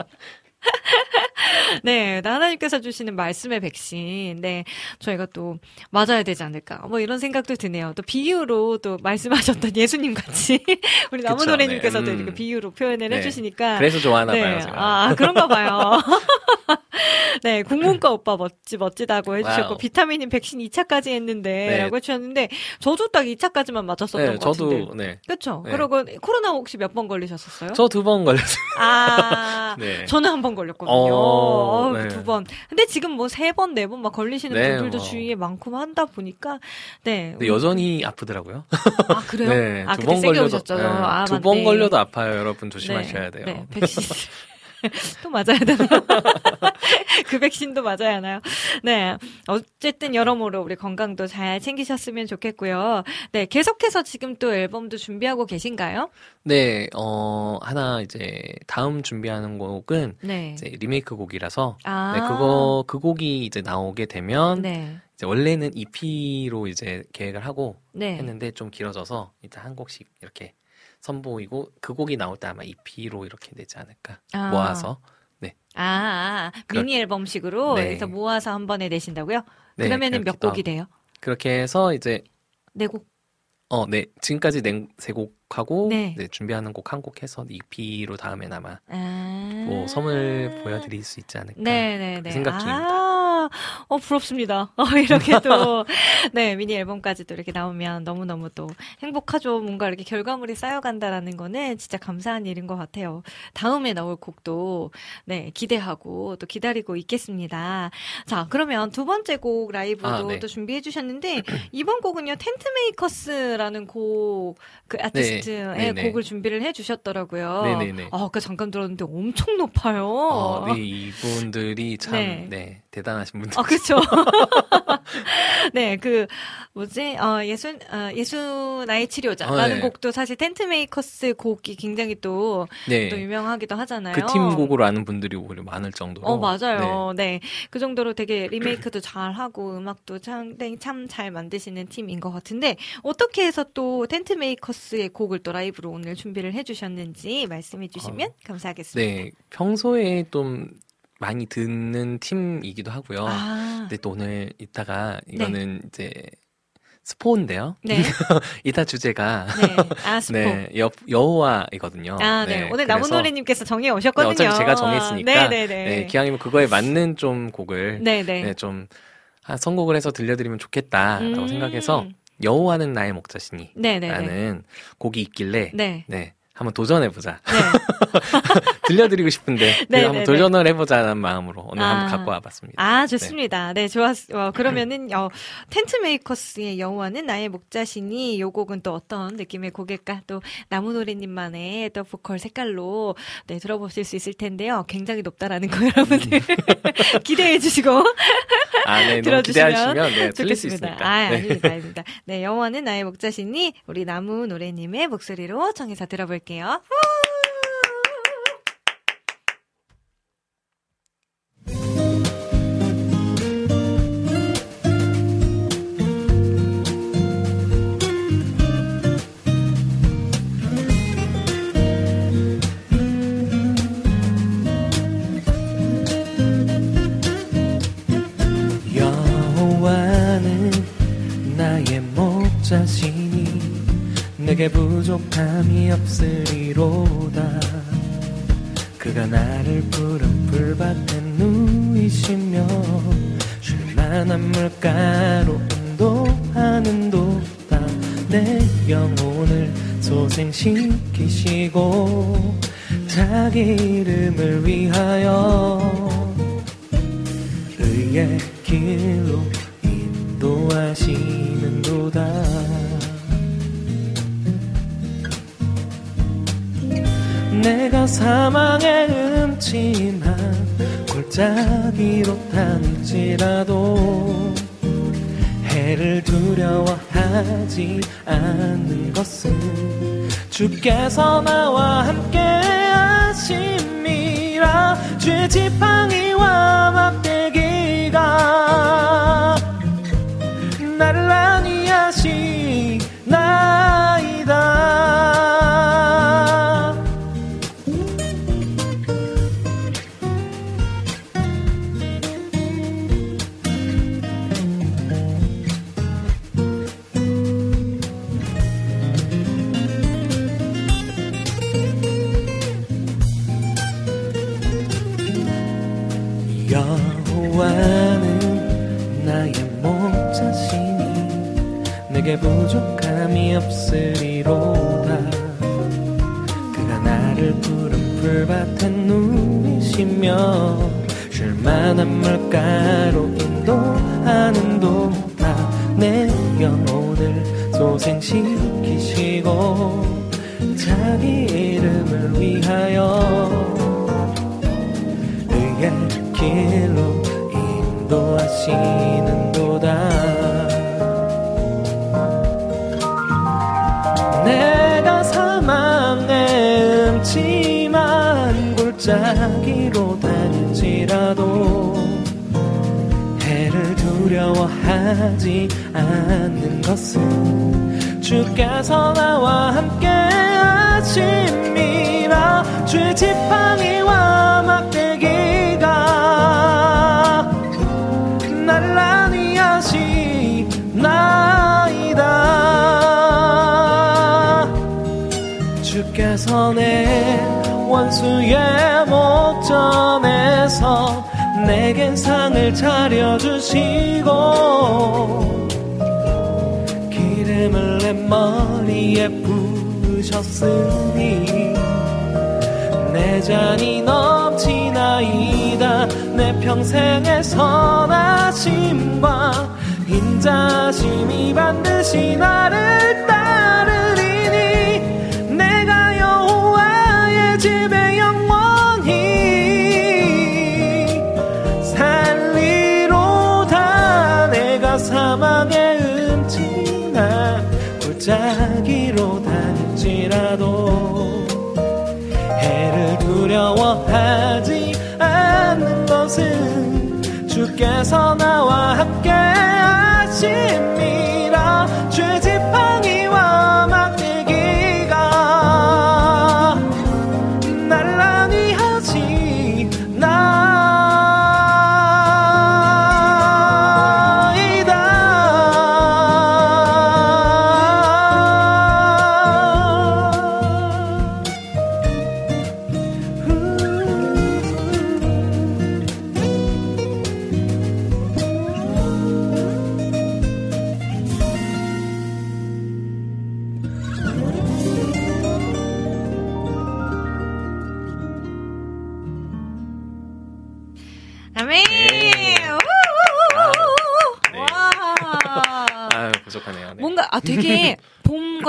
네, 하나님께서 주시는 말씀의 백신. 네, 저희가 또 맞아야 되지 않을까. 뭐 이런 생각도 드네요. 또 비유로 또 말씀하셨던 예수님 같이 우리 나무 노래님께서도 네, 음. 이렇게 비유로 표현을 네. 해주시니까. 그래서 좋아하나 네. 봐요, 제가. 아, 그런가 봐요. 네, 국문과 오빠 멋지, 멋지다고 해주셨고, wow. 비타민인 백신 2차까지 했는데, 네. 라고 해주셨는데, 저도 딱 2차까지만 맞았었던 네, 것 같은데. 저도 네. 그쵸? 네. 그리고 코로나 혹시 몇 번 걸리셨었어요? 저 두 번 걸렸어요. 아, 네. 저는 한 번 걸렸거든요. 어, 어, 네. 두 번. 근데 지금 뭐 세 번, 네 번 막 걸리시는 네, 분들도 뭐. 주위에 많고 하다 보니까, 네. 근데 여전히 아프더라고요. 아, 그래요? 네, 아, 두 그때 번 세게 걸려도. 네, 아, 두번 맞네. 걸려도 아파요, 여러분 조심하셔야 네, 돼요. 네, 백신. 또 맞아야 되나요? 그 백신도 맞아야 하나요? 네. 어쨌든 여러모로 우리 건강도 잘 챙기셨으면 좋겠고요. 네. 계속해서 지금 또 앨범도 준비하고 계신가요? 네, 어, 하나 이제 다음 준비하는 곡은 네. 이제 리메이크 곡이라서 아. 네, 그거 그 곡이 이제 나오게 되면 네. 이제 원래는 EP로 이제 계획을 하고 네. 했는데 좀 길어져서 일단 한 곡씩 이렇게 선보이고 그 곡이 나올 때 아마 EP로 이렇게 되지 않을까 아. 모아서 아, 아, 그럴- 미니 앨범식으로 네. 그래서 모아서 한 번에 내신다고요? 네, 그러면은 몇 곡이 돼요? 그렇게 해서 이제 네 곡. 어, 네 지금까지 낸세 곡하고 네. 네, 준비하는 곡 한 곡 해서 EP로 다음엔 아마 아. 뭐 선물 보여드릴 수 있지 않을까 네네네. 그렇게 생각 중입니다. 아, 어, 부럽습니다. 어, 이렇게 또, 네, 미니 앨범까지 또 이렇게 나오면 너무너무 또 행복하죠. 뭔가 이렇게 결과물이 쌓여간다라는 거는 진짜 감사한 일인 것 같아요. 다음에 나올 곡도, 네, 기대하고 또 기다리고 있겠습니다. 자, 그러면 두 번째 곡 라이브도 아, 네. 또 준비해 주셨는데, 이번 곡은요, 텐트메이커스라는 곡, 그 아티스트의 네, 네. 곡을 준비를 해 주셨더라고요. 네네네. 아, 아까 잠깐 들었는데 엄청 높아요. 어, 네, 이분들이 참, 네. 네, 대단하신 분들. 아, 그쵸. 네, 그, 뭐지, 어, 예수, 어, 예수 나의 치료자라는 어, 네. 곡도 사실 텐트메이커스 곡이 굉장히 또, 네. 또 유명하기도 하잖아요. 그 팀 곡으로 아는 분들이 오히려 많을 정도로. 어, 맞아요. 네. 그 정도로 되게 리메이크도 잘 하고 음악도 참, 참잘 만드시는 팀인 것 같은데, 어떻게 해서 또 텐트메이커스의 곡을 또 라이브로 오늘 준비를 해주셨는지 말씀해 주시면 감사하겠습니다. 네, 평소에 좀 많이 듣는 팀이기도 하고요. 아, 근데 또 오늘 이따가 이거는 이제 스포인데요. 네. 이따 주제가 네. 아, 스포. 네, 여, 여호와이거든요. 아, 네. 오늘 그래서 나무노래님께서 정해 오셨거든요. 네, 어차피 제가 정했으니까 네네네. 네, 기왕이면 그거에 맞는 좀 곡을 네네. 네, 좀 아, 선곡을 해서 들려드리면 좋겠다라고 음. 생각해서 여호와는 나의 목자시니 네네네. 라는 곡이 있길래 네. 네, 한번 도전해보자. 네. 들려드리고 싶은데 네, 그래서 네, 한번 네. 도전을 해보자는 마음으로 오늘 아. 한번 갖고 와봤습니다. 아, 좋습니다. 네, 좋았, 어, 그러면은, 어, 텐트 메이커스의 여호와는 나의 목자시니, 요 곡은 또 어떤 느낌의 곡일까? 또, 나무노래님만의 또 보컬 색깔로, 네, 들어보실 수 있을 텐데요. 굉장히 높다라는 거 여러분들 기대해 주시고, 아, 네, 들어주시면 네, 좋겠습니다. 아, 네. 아닙니다, 아닙니다. 네, 여호와는 나의 목자시니, 우리 나무노래님의 목소리로 청해서 들어볼게요. 나의 목자시니 내 내게 부족함이 없으리로다. 그가 나를 푸른 풀밭에 누이시며 쉴만한 물가로 인도하는 도다. 내 영혼을 소생시키시고 자기 이름을 위하여 의의 길로 인도하시는 도다 내가 사망의 음침한 골짜기로 다닐지라도 해를 두려워하지 않는 것은 주께서 나와 함께 하심이라 주의 지팡이와 막대 누이시며 쉴만한 물가로 인도하는도다 내 영혼을 소생시키시고 자기 이름을 위하여 의의 길로 인도하시는도다. 내가 사망의 음침한 골짜 하지 않는 것은 주께서 나와 함께 하심이라 주의 지팡이와 막대기가 나를 안위하시나이다. 주께서 내 원수의 목전에서 내겐 상을 차려주시고 기름을 내 머리에 부으셨으니 내 잔이 넘치나이다. 내 평생의 선하심과 인자심이 반드시 나를 다닐지라도 해를 두려워하지 않는 것은 주께서 나와 함께 하심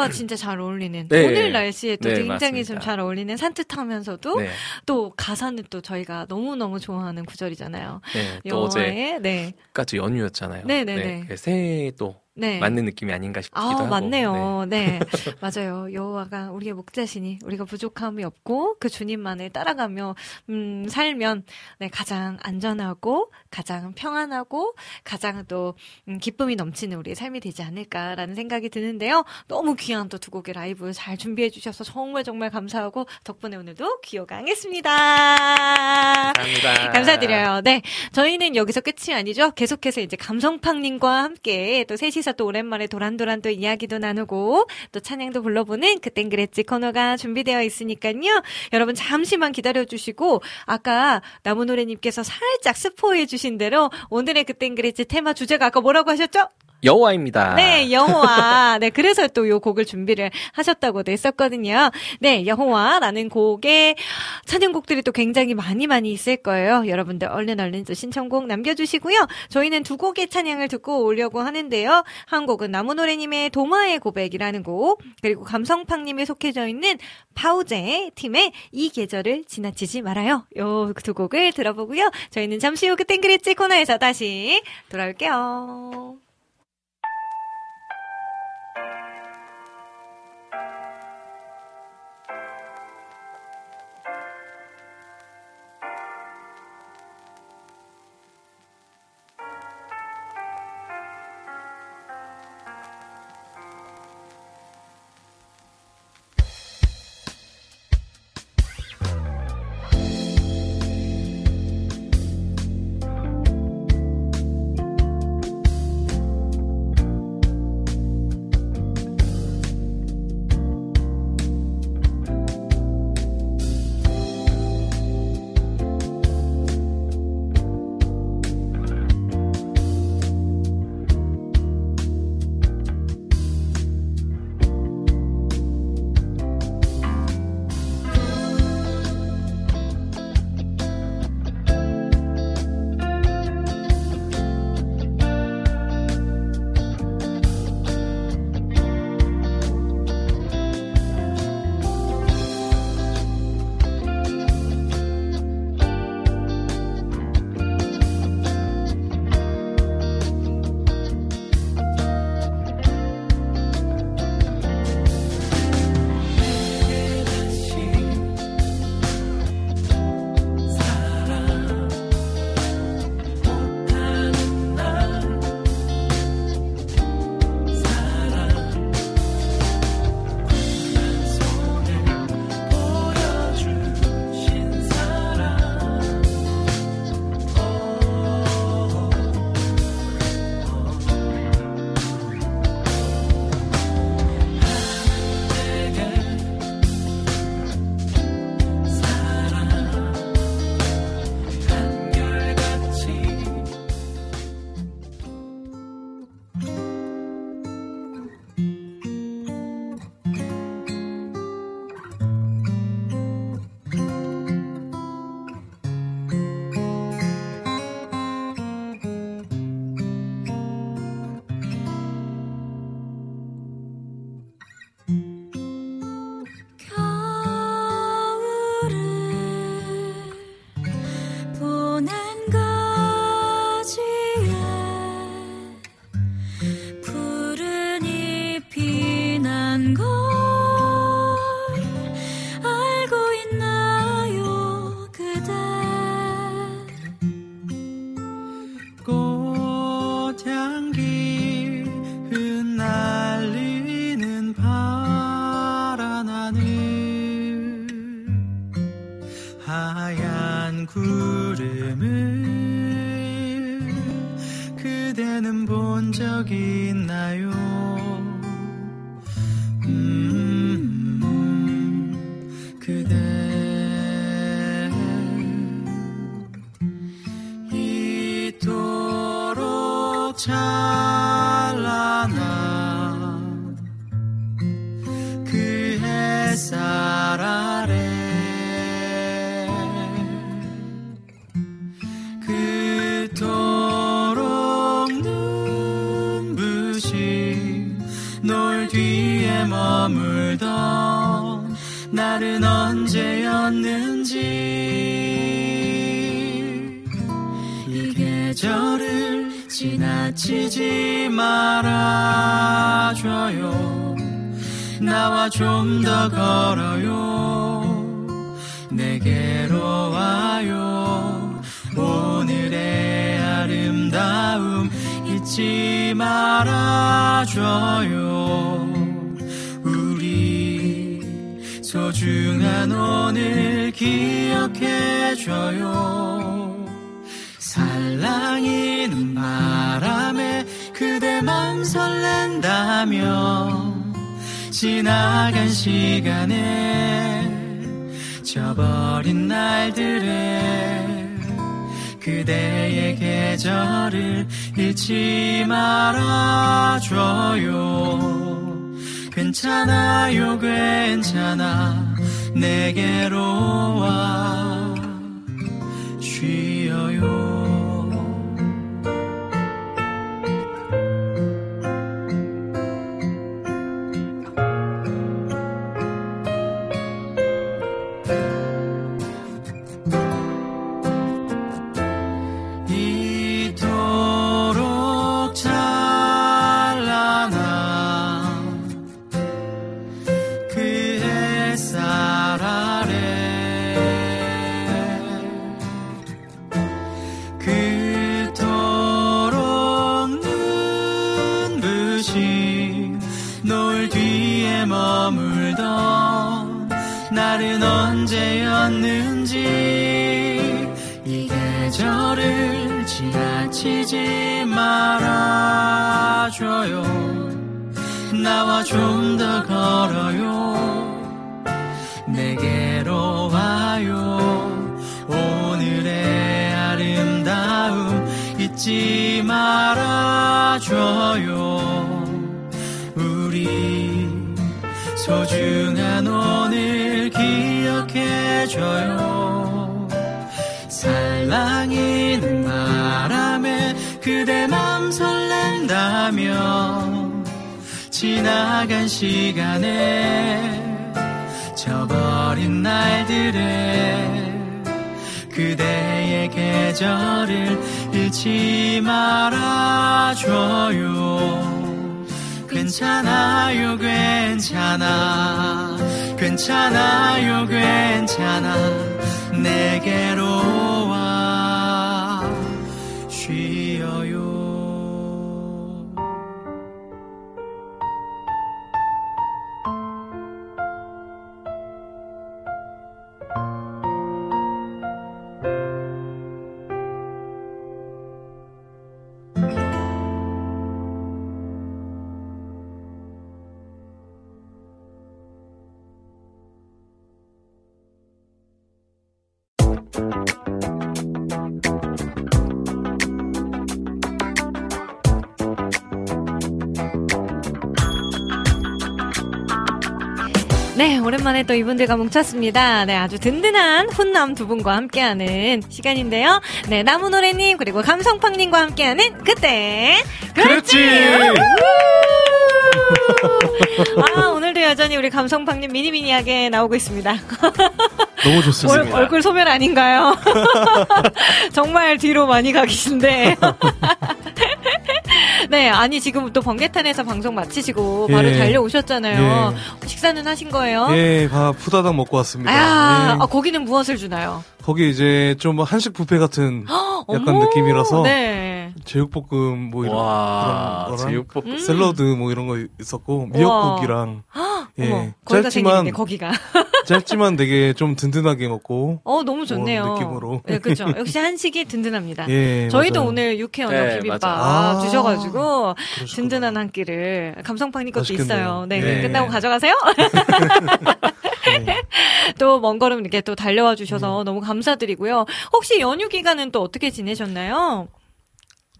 봄과 진짜 잘 어울리는 네. 오늘 날씨에 또 네, 굉장히. 좀 잘 어울리는 산뜻하면서도 네, 또 가사는 또 저희가 너무 너무 좋아하는 구절이잖아요. 네. 또 어제 영화의 네, 까지 연휴였잖아요. 네네네. 그 새해 또 네. 맞는 느낌이 아닌가 싶기도 아, 하고. 맞네요. 네. 맞아요. 여호와가 우리의 목자시니 우리가 부족함이 없고 그 주님만을 따라가며 음, 살면 네, 가장 안전하고 가장 평안하고 가장 또 음, 기쁨이 넘치는 우리의 삶이 되지 않을까라는 생각이 드는데요. 너무 귀한 또 두 곡의 라이브 잘 준비해 주셔서 정말 정말 감사하고 덕분에 오늘도 귀요강했습니다. 감사합니다. 감사드려요. 네. 저희는 여기서 끝이 아니죠. 계속해서 이제 감성팡님과 함께 또 셋이 서 또 오랜만에 도란도란 또 이야기도 나누고 또 찬양도 불러보는 그땐 그랬지 코너가 준비되어 있으니까요. 여러분 잠시만 기다려주시고 아까 나무노래님께서 살짝 스포해 주신 대로 오늘의 그땐 그랬지 테마 주제가 아까 뭐라고 하셨죠? 여호와입니다. 네, 여호와. 네, 그래서 또 요 곡을 준비를 하셨다고도 했었거든요. 네, 여호와라는 곡의 찬양곡들이 또 굉장히 많이 많이 있을 거예요. 여러분들 얼른 얼른 또 신청곡 남겨주시고요. 저희는 두 곡의 찬양을 듣고 오려고 하는데요. 한 곡은 나무노래님의 도마의 고백이라는 곡, 그리고 감성팡님이 속해져 있는 파우제 팀의 이 계절을 지나치지 말아요. 요 두 곡을 들어보고요. 저희는 잠시 후 그땐 그랬지 코너에서 다시 돌아올게요. 지나치지 말아줘요. 나와 좀 더 걸어요. 내게로 와요. 오늘의 아름다움 잊지 말아줘요. 우리 소중한 오늘 기억해줘요 지나간 시간에 저버린 날들에 그대의 계절을 잃지 말아줘요. 괜찮아요 괜찮아. 내게로 와 저버린 날들에 그대의 계절을 잃지 말아줘요. 괜찮아요 괜찮아. 괜찮아요 괜찮아. 내게로 오랜만에 또 이분들과 뭉쳤습니다. 네, 아주 든든한 훈남 두 분과 함께하는 시간인데요. 네, 나무노래님, 그리고 감성팡님과 함께하는 그때. 그랬지! 아, 오늘도 여전히 우리 감성팡님 미니미니하게 나오고 있습니다. 너무 좋습니다. 얼, 얼굴 소멸 아닌가요? 정말 뒤로 많이 가 계신데. 네, 아니 지금 또 번개탄에서 방송 마치시고 바로 예. 달려오셨잖아요. 식사는 하신 거예요? 예, 밥 후다닥 먹고 왔습니다. 아, 예. 아, 거기는 무엇을 주나요? 거기 이제 좀 한식 뷔페 같은 약간 어머, 느낌이라서 네. 제육볶음 뭐 이런 와, 그런 거랑 제육볶음. 음. 샐러드 뭐 이런 거 있었고 미역국이랑 예 어머, 거기가 짧지만 거기가. 짧지만 되게 좀 든든하게 먹고 어, 너무 좋네요. 그런 느낌으로. 네, 그렇죠. 역시 한식이 든든합니다. 예 저희도 맞아요. 오늘 육회 언어 네, 비빔밥 맞아요. 아, 주셔가지고 그러시구나. 든든한 한 끼를 감성팡님 것도 맛있겠네요. 있어요. 네, 네. 끝나고 가져가세요. 네. 또먼 걸음 이렇게 또 달려와 주셔서 음. 너무 감사드리고요. 혹시 연휴 기간은 또 어떻게 지내셨나요?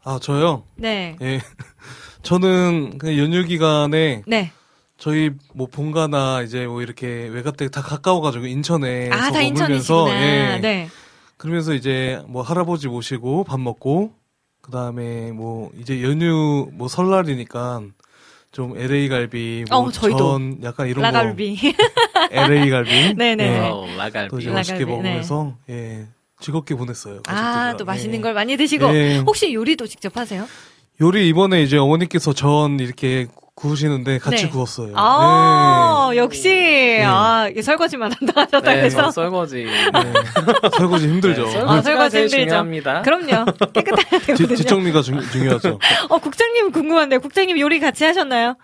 아 저요 네. 예 저는 그냥 연휴 기간에 네. 저희 뭐 본가나 이제 뭐 이렇게 외갓댁 다 가까워가지고 인천에 아, 다 머물면서 인천이시구나. 예. 네. 그러면서 이제 뭐 할아버지 모시고 밥 먹고 그 다음에 뭐 이제 연휴 뭐 설날이니까 좀 LA 갈비, 뭐 어, 저희도. 전 약간 이런 라갈비. 거 LA 갈비, 네네. 예, wow, 라갈비. 또 이제 라갈비, 맛있게 네. 먹으면서 예 즐겁게 보냈어요. 아. 또 맛있는 예. 걸 많이 드시고. 예. 혹시 요리도 직접 하세요? 요리 이번에 이제 어머니께서 전 이렇게 구우시는데 같이 네. 구웠어요. 아, 역시. 네. 아, 설거지만 한다 하셨다 네, 그래서. 저 설거지. 네. 설거지 힘들죠. 네, 아, 설거지가 설거지 제일 힘들죠. 중요합니다. 그럼요. 뒷- 되거든요. 뒷정리가 중, 중요하죠. 어, 국장님 궁금한데, 국장님 요리 같이 하셨나요?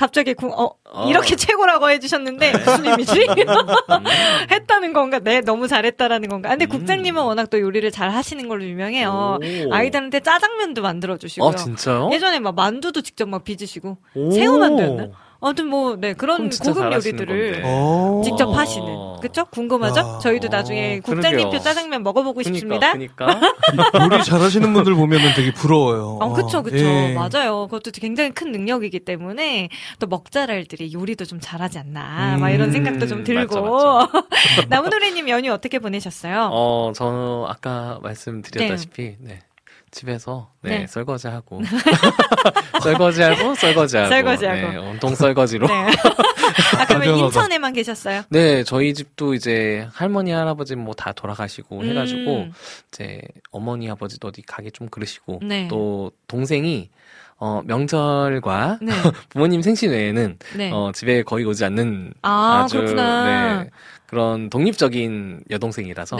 갑자기 구- 어, 어. 이렇게 최고라고 해주셨는데 무슨 의미지? 했다는 건가? 네, 너무 잘했다라는 건가? 아, 근데 국장님은 워낙 또 요리를 잘 하시는 걸로 유명해요. 오. 아이들한테 짜장면도 만들어 주시고요. 아? 예전에 막 만두도 직접 막 빚으시고 오. 새우만두였나? 아무튼 뭐 네 그런 고급 요리들을. 어. 직접 어. 하시는 그쵸? 궁금하죠? 야. 저희도 나중에 국장님표 그러게요. 짜장면 먹어보고 싶습니다. 그니까, 그니까. 요리 잘하시는 분들 보면은 되게 부러워요. 어, 그쵸, 그쵸. 예. 맞아요. 그것도 굉장히 큰 능력이기 때문에 또 먹자랄들이 요리도 좀 잘하지 않나. 막 음, 이런 생각도 좀 들고. 나무노래님 연휴 어떻게 보내셨어요? 어, 저는 아까 말씀드렸다시피, 네. 집에서, 네, 네. 설거지하고. 설거지하고, 설거지하고. 설거지하고. 네, 온통 설거지로. 네. 아, 그러면. 인천에만 계셨어요? 네, 저희 집도 이제 할머니, 할아버지 뭐 다 돌아가시고 해가지고, 음. 이제 어머니, 아버지도 어디 가기 좀 그러시고, 네. 또 동생이, 어, 명절과 네. 부모님 생신 외에는, 네. 어, 집에 거의 오지 않는 아, 아주, 그렇구나. 네, 그런 독립적인 여동생이라서.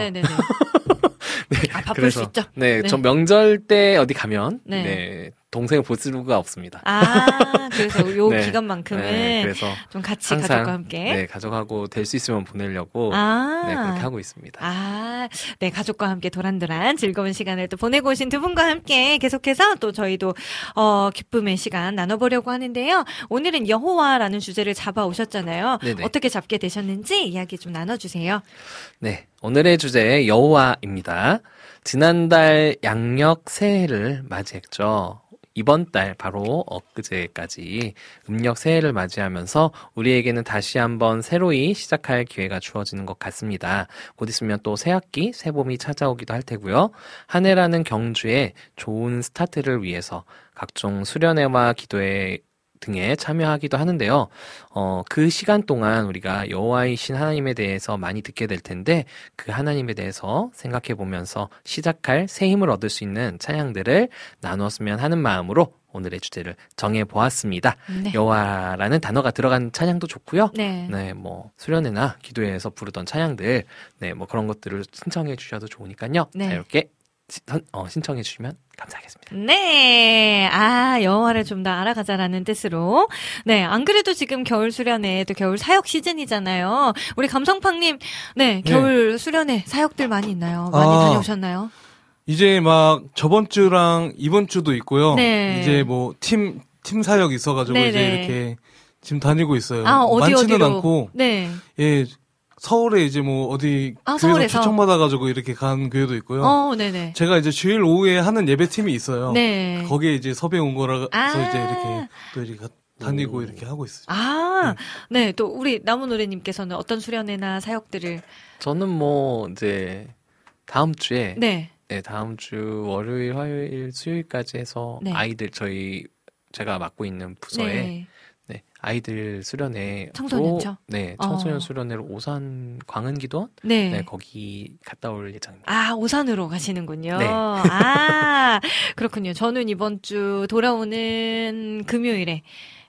네, 아, 바쁠 그래서, 수 있죠. 네, 네. 저 명절 때 어디 가면, 네. 네, 동생을 볼 수가 없습니다. 아, 그래서 요 네. 기간만큼은 네, 그래서 좀 같이 항상, 가족과 함께. 네, 가족하고 될 수 있으면 보내려고, 아. 네, 그렇게 하고 있습니다. 아, 네, 가족과 함께 도란도란 즐거운 시간을 또 보내고 오신 두 분과 함께 계속해서 또 저희도, 어, 기쁨의 시간 나눠 보려고 하는데요. 오늘은 여호와라는 주제를 잡아 오셨잖아요. 네네. 어떻게 잡게 되셨는지 이야기 좀 나눠 주세요. 네, 오늘의 주제 여호와입니다. 지난달 양력 새해를 맞이했죠. 이번 달 바로 엊그제까지 음력 새해를 맞이하면서 우리에게는 다시 한번 새로이 시작할 기회가 주어지는 것 같습니다. 곧 있으면 또 새학기, 새봄이 찾아오기도 할 테고요. 한 해라는 경주에 좋은 스타트를 위해서 각종 수련회와 기도회 등에 참여하기도 하는데요. 어, 그 시간 동안 우리가 여호와이신 하나님에 대해서 많이 듣게 될 텐데 그 하나님에 대해서 생각해 보면서 시작할 새 힘을 얻을 수 있는 찬양들을 나누었으면 하는 마음으로 오늘의 주제를 정해 보았습니다. 네. 여호와라는 단어가 들어간 찬양도 좋고요. 네. 네, 뭐 수련회나 기도회에서 부르던 찬양들, 네, 뭐 그런 것들을 신청해 주셔도 좋으니까요. 네. 자유롭게 어, 신청해 주시면 감사하겠습니다. 네. 아, 여호와를 좀 더 알아가자라는 뜻으로. 네. 안 그래도 지금 겨울 수련회 또 겨울 사역 시즌이잖아요. 우리 감성팡님, 네. 겨울 수련회 사역들 많이 있나요? 많이 아. 다녀오셨나요? 이제 막 저번 주랑 이번 주도 있고요. 네. 이제 뭐 팀 팀 사역 있어가지고 네네. 이제 이렇게 지금 다니고 있어요. 아, 어디 많지는 어디로? 않고 네. 예 서울에 이제 뭐 어디 아, 서울에서? 초청받아가지고 이렇게 간 교회도 있고요. 어, 네네. 제가 이제 주일 오후에 하는 예배 팀이 있어요. 네. 거기에 이제 섭외 온 거라서 아. 이제 이렇게 또 이렇게 다니고 오. 이렇게 하고 있어요. 아, 네. 또 우리 나무 노래님께서는 어떤 수련회나 사역들을. 저는 뭐 이제 다음 주에 네. 네, 다음 주 월요일, 화요일, 수요일까지 해서 네. 아이들 저희 제가 맡고 있는 부서에 네. 네, 아이들 수련회 청소년죠? 네, 청소년 어. 수련회로 오산 광은기도원 네. 네. 거기 갔다 올 예정입니다. 아, 오산으로 가시는군요. 네. 아, 그렇군요. 저는 이번 주 돌아오는 금요일에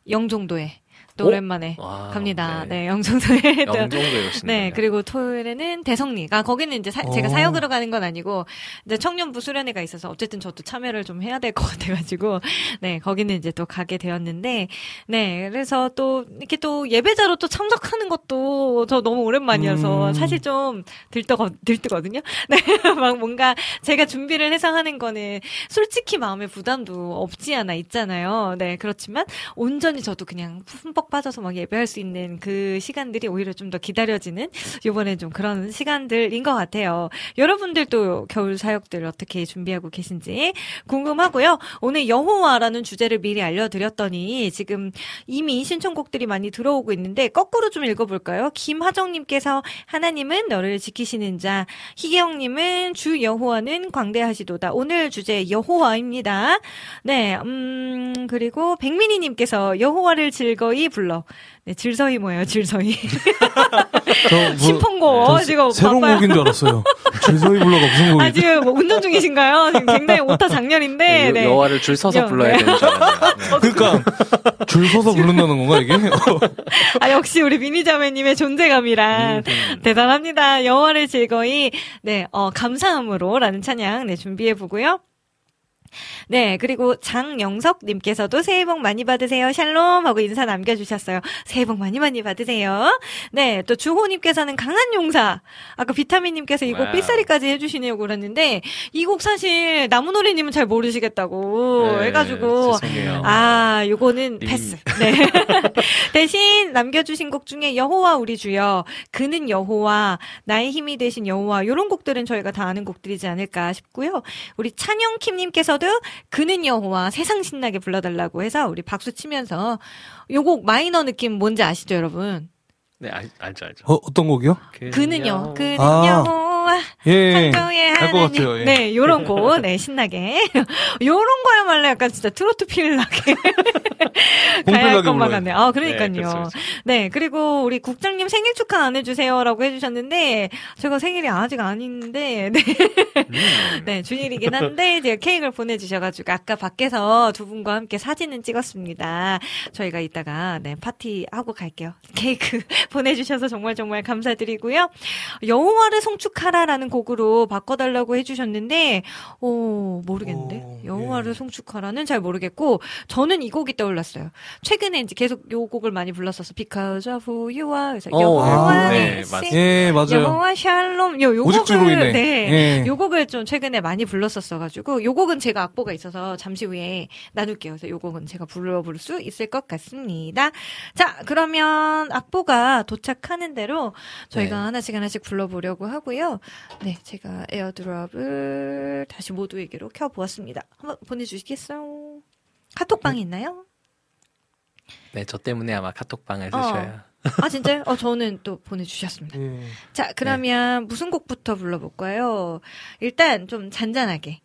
영종도에 또 오? 오랜만에 와, 갑니다. 네. 네, 영종도에. 또 영종도에 오시는 네, 그리고 토요일에는 대성리. 아, 거기는 이제 사- 제가 어. 사역으로 가는 건 아니고, 이제 청년부 수련회가 있어서 어쨌든 저도 참여를 좀 해야 될 것 같아가지고, 네, 거기는 이제 또 가게 되었는데, 네, 그래서 또, 이렇게 또 예배자로 또 참석하는 것도 저 너무 오랜만이어서 음. 사실 좀 들떠, 들뜨거든요? 네, 막 뭔가 제가 준비를 해서 하는 거는 솔직히 마음의 부담도 없지 않아 있잖아요. 네, 그렇지만 온전히 저도 그냥 흠뻑 빠져서 막 예배할 수 있는 그 시간들이 오히려 좀 더 기다려지는 요번에 좀 그런 시간들인 것 같아요. 여러분들도 겨울 사역들 어떻게 준비하고 계신지 궁금하고요. 오늘 여호와라는 주제를 미리 알려드렸더니 지금 이미 신청곡들이 많이 들어오고 있는데 거꾸로 좀 읽어볼까요? 김하정님께서 하나님은 너를 지키시는 자, 희경님은 주 여호와는 광대하시도다. 오늘 주제 여호와입니다. 네, 음 그리고 백민희님께서 여호와를 즐거이 불러. 네, 질서이 뭐예요? 질서이. 저 뭐- 지금 새로운 바빠요. 곡인 줄 알았어요. 줄서이 불러가 무슨 아 곡이지? 지금 뭐 운전 중이신가요? 지금 굉장히 오타 장렬인데. 네, 여- 네. 여호와를 줄 서서 여- 불러야 네. 되는 줄 알았네요. 네. 그러니까 줄 서서 부른다는 건가 이게? 아 역시 우리 미니자매님의 존재감이란 음. 대단합니다. 여호와를 즐거이 네, 어, 감사함으로라는 찬양 네, 준비해 보고요. 네, 그리고 장영석님께서도 새해 복 많이 받으세요. 샬롬 하고 인사 남겨주셨어요. 새해 복 많이 많이 받으세요. 네, 또 주호님께서는 강한 용사. 아까 비타민님께서 이 곡. 삐사리까지 해주시네요. 그랬는데 이 곡 사실 나무노래님은 잘 모르시겠다고 네, 해가지고 죄송해요. 아, 요거는 님. 패스. 네. 대신 남겨주신 곡 중에 여호와 우리 주여, 그는 여호와, 나의 힘이 되신 여호와, 요런 곡들은 저희가 다 아는 곡들이지 않을까 싶고요. 우리 찬영킴님께서도 그는 여호와 세상 신나게 불러달라고 해서 우리 박수 치면서 요 곡 마이너 느낌 뭔지 아시죠, 여러분? 네, 알, 알죠, 알죠. 어, 어떤 곡이요? 그는요, 그는 아. 여호 와, 예. 창조의 하나님. 같아요. 예. 네, 요런 곡, 네, 신나게. 요런 거야말로 약간 진짜 트로트 필 나게. 가야 할 것만. 같네요. 아, 네, 그러니까요. 그렇죠, 그렇죠. 네, 그리고 우리 국장님 생일 축하 안 해주세요라고 해주셨는데, 제가 생일이 아직 아닌데, 네. 음. 네, 준일이긴 한데, 제가 케이크를 보내주셔가지고, 아까 밖에서 두 분과 함께 사진은 찍었습니다. 저희가 이따가, 네, 파티 하고 갈게요. 케이크 보내주셔서 정말 정말 감사드리고요. 여호와를 송축하라 라는 곡으로 바꿔달라고 해주셨는데, 오, 모르겠는데? 오, 여호와를 예. 송축하라는 잘 모르겠고, 저는 이 곡이 떠올랐어요. 최근에 이제 계속 요 곡을 많이 불렀어서, Because of who you are. 그래서 어, 여호와는 네, 시- 맞습니다. 예, 맞아요. 여호와 샬롬. 요, 요 곡을. 네. 예. 요 곡을 좀 최근에 많이 불렀었어가지고, 요 곡은 제가 악보가 있어서 잠시 후에 나눌게요. 그래서 요 곡은 제가 불러볼 수 있을 것 같습니다. 자, 그러면 악보가 도착하는 대로 저희가 네. 하나씩 하나씩 불러보려고 하고요. 네, 제가 에어드랍을 다시 모두에게로 켜보았습니다. 한번 보내주시겠어요? 카톡방이 있나요? 네, 저 때문에 아마 카톡방을 어. 쓰셔요. 아, 진짜요? 어, 저는 또 보내주셨습니다. 예. 자, 그러면 무슨 곡부터 불러볼까요? 일단 좀 잔잔하게.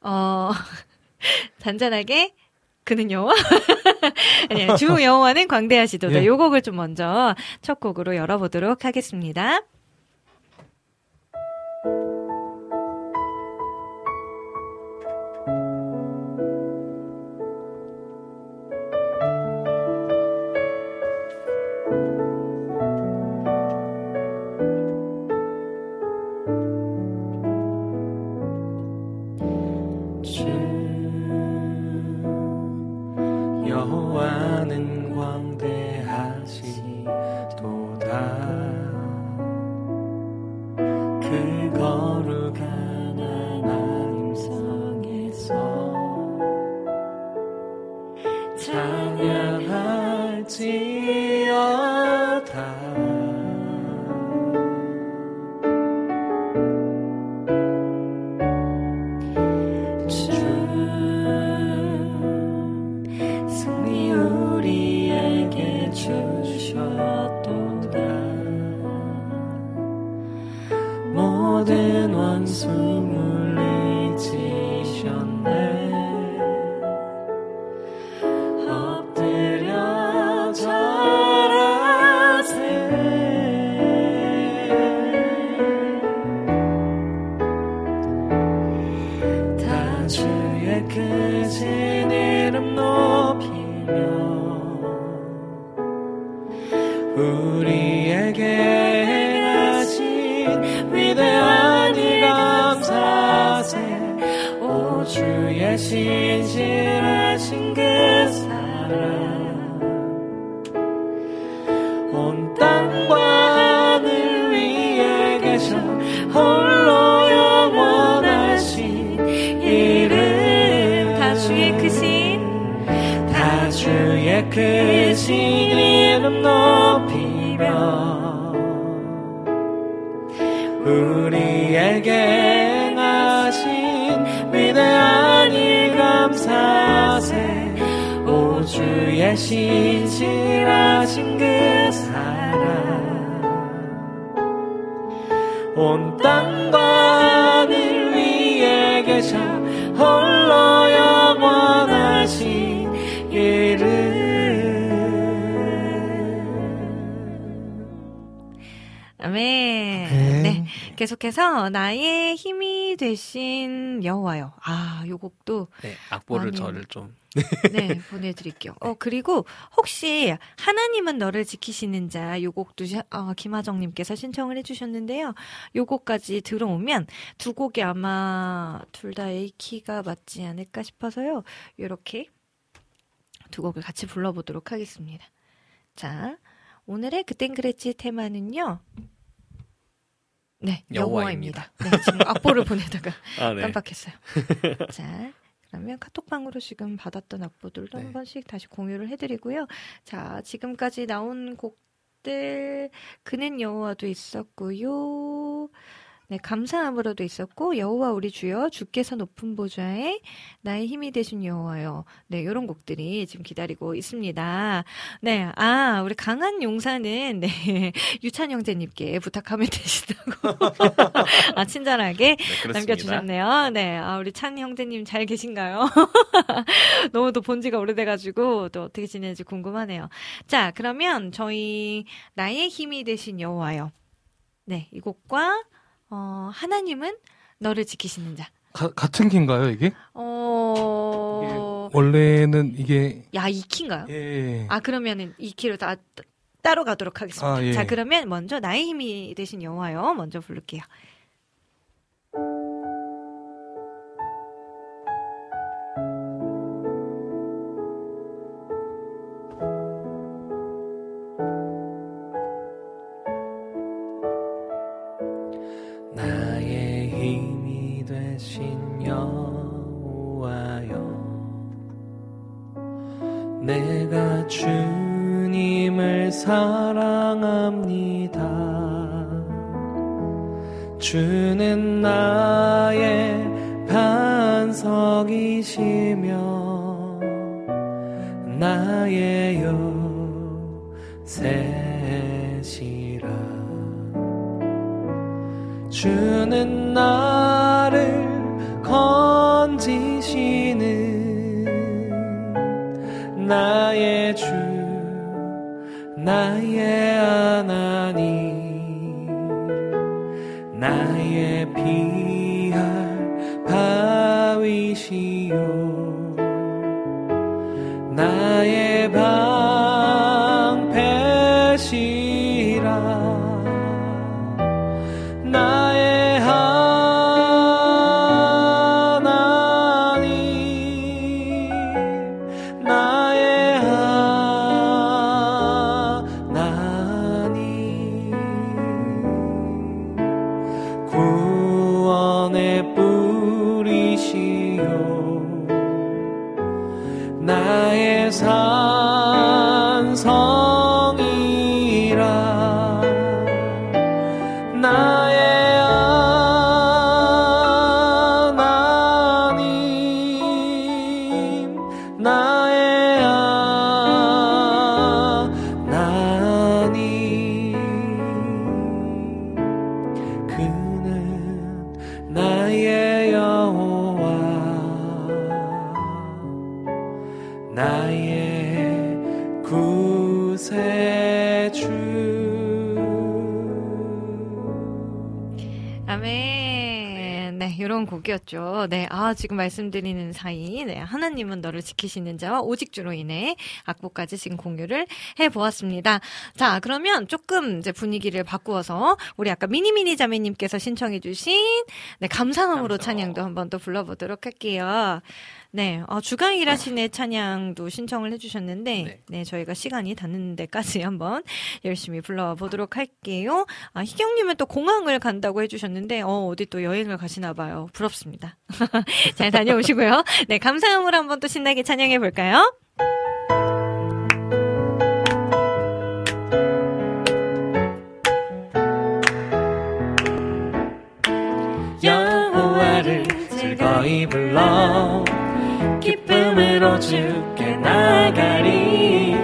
어, 잔잔하게. 그는 여호와? 아니요, 주 여호와는 광대하시도다. 예. 요 곡을 좀 먼저 첫 곡으로 열어보도록 하겠습니다. 모든 원수 물리치 신 이름 높이며 우리에게 행하신 위대한 이 감사세 오 주의 신실하신 계속해서 나의 힘이 되신 여호와요. 아, 요 곡도 네, 악보를 많이- 저를 좀 네, 보내드릴게요. 어, 그리고 혹시 하나님은 너를 지키시는 자, 요 곡도 시- 어, 김하정님께서 신청을 해주셨는데요. 요 곡까지 들어오면 두 곡이 아마 둘 다 A키가 맞지 않을까 싶어서요. 요렇게 두 곡을 같이 불러보도록 하겠습니다. 자, 오늘의 그땐 그랬지 테마는요. 네, 여호와입니다. 네, 지금 악보를 보내다가 아, 네. 깜빡했어요. 자, 그러면 카톡방으로 지금 받았던 악보들도 네. 한 번씩 다시 공유를 해드리고요. 자, 지금까지 나온 곡들, 그는 여호와도 있었고요. 네, 감사함으로도 있었고, 여호와 우리 주여, 주께서 높은 보좌에 나의 힘이 되신 여호와요. 네, 요런 곡들이 지금 기다리고 있습니다. 네, 아, 우리 강한 용사는, 네, 유찬 형제님께 부탁하면 되시다고. 아, 친절하게 네, 그렇습니다. 남겨 주셨네요. 네, 아, 우리 찬 형제님 잘 계신가요? 너무 또 본 지가 오래돼 가지고 또 어떻게 지내는지 궁금하네요. 자, 그러면 저희 나의 힘이 되신 여호와요. 네, 이 곡과 어, 하나님은 너를 지키시는 자. 가- 같은 키인가요 이게? 어, 원래는 이게 야, 이 키인가요? 예. 아, 그러면은 이 키로 다 따- 따로 가도록 하겠습니다. 아, 예. 자, 그러면 먼저 나의 힘이 되신 여호와요. 먼저 부를게요. 요새시라. 주는 나를 건지시는 나의 주 나의 하나님 나의 피할 바위시요. 나의 곡이었죠. 네, 아, 지금 말씀드리는 사이, 네, 하나님은 너를 지키시는 자와 오직주로 인해 악보까지 지금 공유를 해 보았습니다. 자, 그러면 조금 이제 분위기를 바꾸어서, 우리 아까 미니미니 자매님께서 신청해주신, 네, 감사함으로 감사함. 찬양도 한번 또 불러보도록 할게요. 네, 어, 주간 일하신의 찬양도 신청을 해주셨는데, 네. 네, 저희가 시간이 닿는 데까지 한번 열심히 불러보도록 할게요. 아, 희경님은 또 공항을 간다고 해주셨는데, 어, 어디 또 여행을 가시나 봐요. 부럽습니다. 잘 다녀오시고요. 네, 감사함으로 한번 또 신나게 찬양해 볼까요? 여호와를 즐거이 불러 기쁨으로 주께 나가리.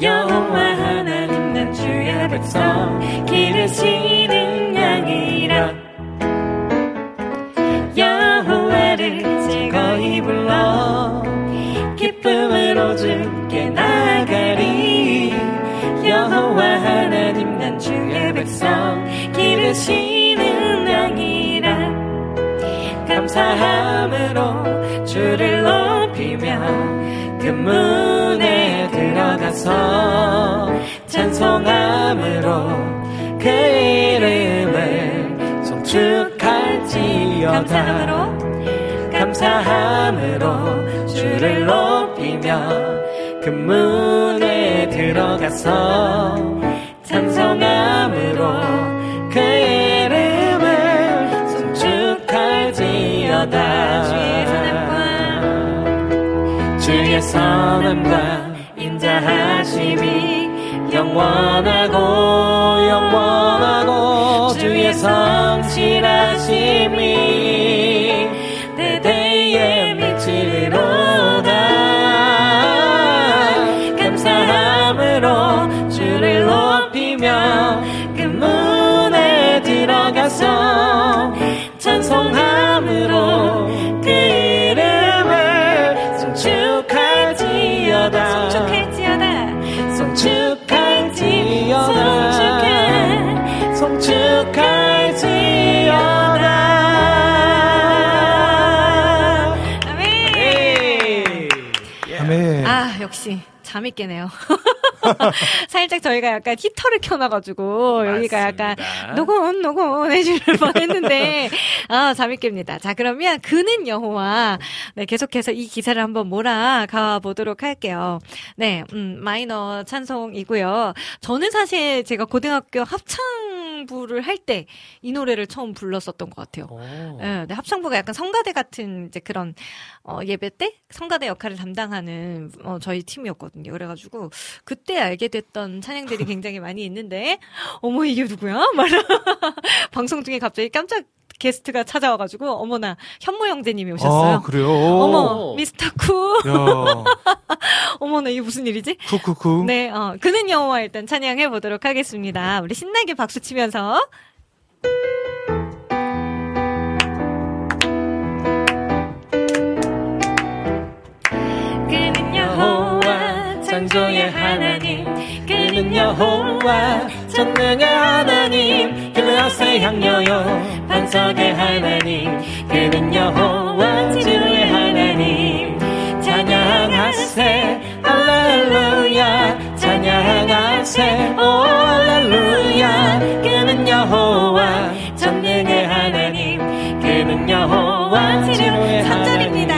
여호와 하나님 난 주의 백성 기르시는 양이라. 여호와를 즐거이 불러. 기쁨으로 주께 나가리. 여호와 하나님 난 주의 백성 기르시 감사함으로 주를 높이며 그 문에 들어가서 찬송함으로 그 이름을 송축할지어다. 감사함으로? 주를 높이며 그 문에 들어가서 찬송함으로 송축할지어다 주의 선함과 주의 선함과 인자하심이 영원하고 영원하고 주의 성실하심이 잠이 깨네요. 살짝 저희가 약간 히터를 켜놔가지고 여기가 약간 노곤노곤해질 뻔했는데 아 잠이 깹니다. 자 그러면 그는 여호와 네 계속해서 이 기사를 한번 몰아가 보도록 할게요. 네, 음, 마이너 찬송이고요. 저는 사실 제가 고등학교 합창부를 할 때 이 노래를 처음 불렀었던 것 같아요. 예, 네, 합창부가 약간 성가대 같은 이제 그런 어, 예배 때 성가대 역할을 담당하는 어, 저희 팀이었거든요. 그래가지고 그때 알게 됐던 찬양들이 굉장히 많이 있는데 어머 이게 누구야? 말 방송 중에 갑자기 깜짝 게스트가 찾아와가지고 어머나 현모 형제님이 오셨어요. 아, 그래요? 어머 미스터 쿠. 야, 어머나 이게 무슨 일이지? 쿠쿠쿠. 네, 어, 그는 여호와 일단 찬양해 보도록 하겠습니다. 우리 신나게 박수 치면서. 창조의 하나님 그는 여호와 전능의 하나님 그것을 향여요. 반석의 하나님 그는 여호와 치료의 하나님. 찬양하세 할렐루야. 찬양하세 오 할렐루야. 그는 여호와 전능의 하나님 그는 여호와 치료의 하나님입니다.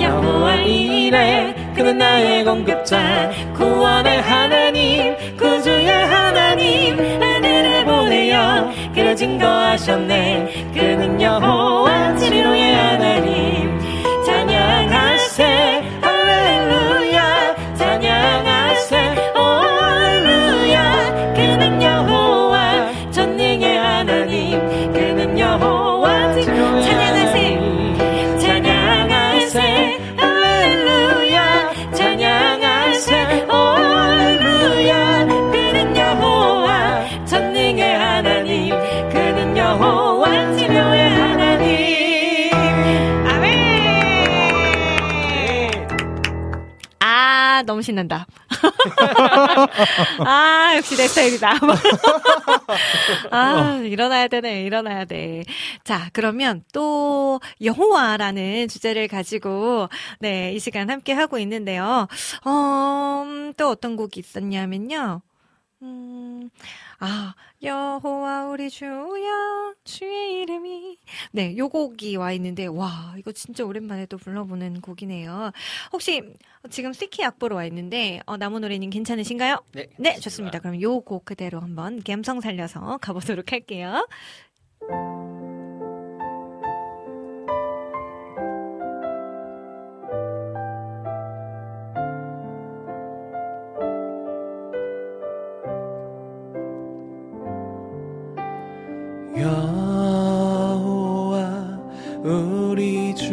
여호와 이래 그는 나의 공급자. 구원의 하나님 구주의 하나님 아들을 보내어 그를 증거하셨네. 그는 여호와 치료의 너무 신난다 아 역시 내 스타일이다 아, 일어나야 되네, 일어나야 돼. 자, 그러면 또 여호와라는 주제를 가지고 네, 이 시간 함께 하고 있는데요. 어, 음, 또 어떤 곡이 있었냐면요. 음, 아, 여호와 우리 주여 주의 이름이 네, 요 곡이 와 있는데 와, 이거 진짜 오랜만에 또 불러보는 곡이네요. 혹시 지금 스키 악보로 와 있는데 어, 나무 노래님 괜찮으신가요? 네, 네, 좋습니다. 그럼 요 곡 그대로 한번 감성 살려서 가보도록 할게요. 여호와 우리 주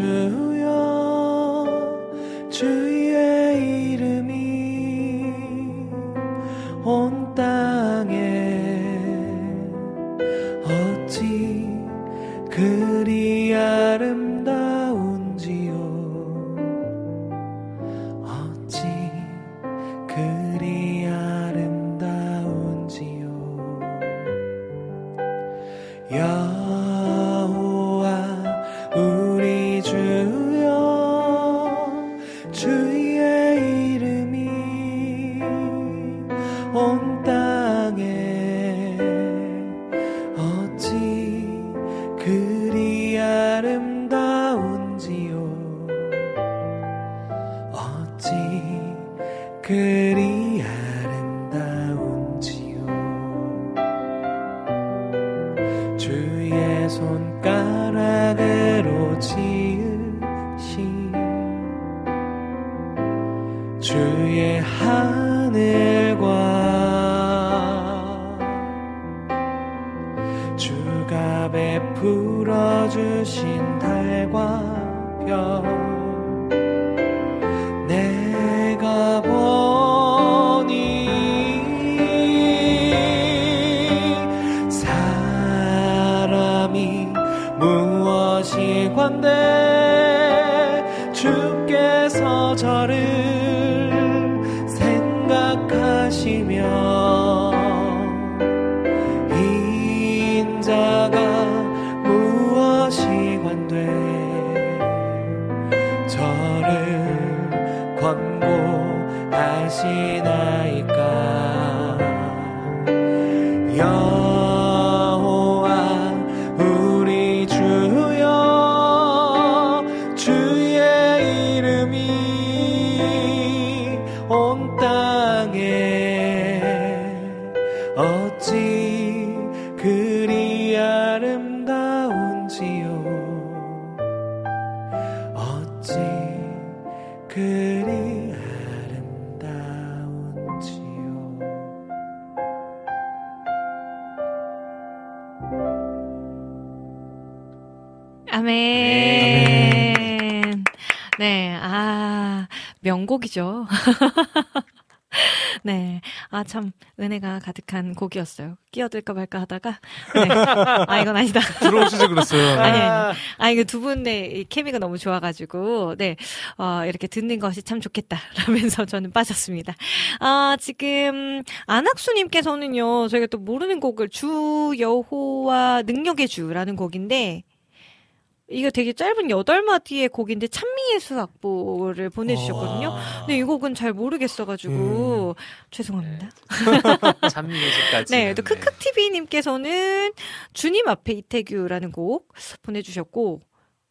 한 곡이었어요. 끼어들까 말까 하다가. 네. 아, 이건 아니다. 들어오시지 그랬어요. 아니, 아니. 아, 이거 두 분의 이 케미가 너무 좋아가지고, 네. 어, 이렇게 듣는 것이 참 좋겠다. 라면서 저는 빠졌습니다. 아, 지금, 안학수님께서는요, 저희가 또 모르는 곡을 주 여호와 능력의 주라는 곡인데, 이거 되게 짧은 여덟 마디의 곡인데 찬미예수 악보를 보내주셨거든요. 와. 근데 이 곡은 잘 모르겠어가지고 죄송합니다. 찬미예수까지. 네, 또 크크TV님께서는 주님 앞에 이태규라는 곡 보내주셨고,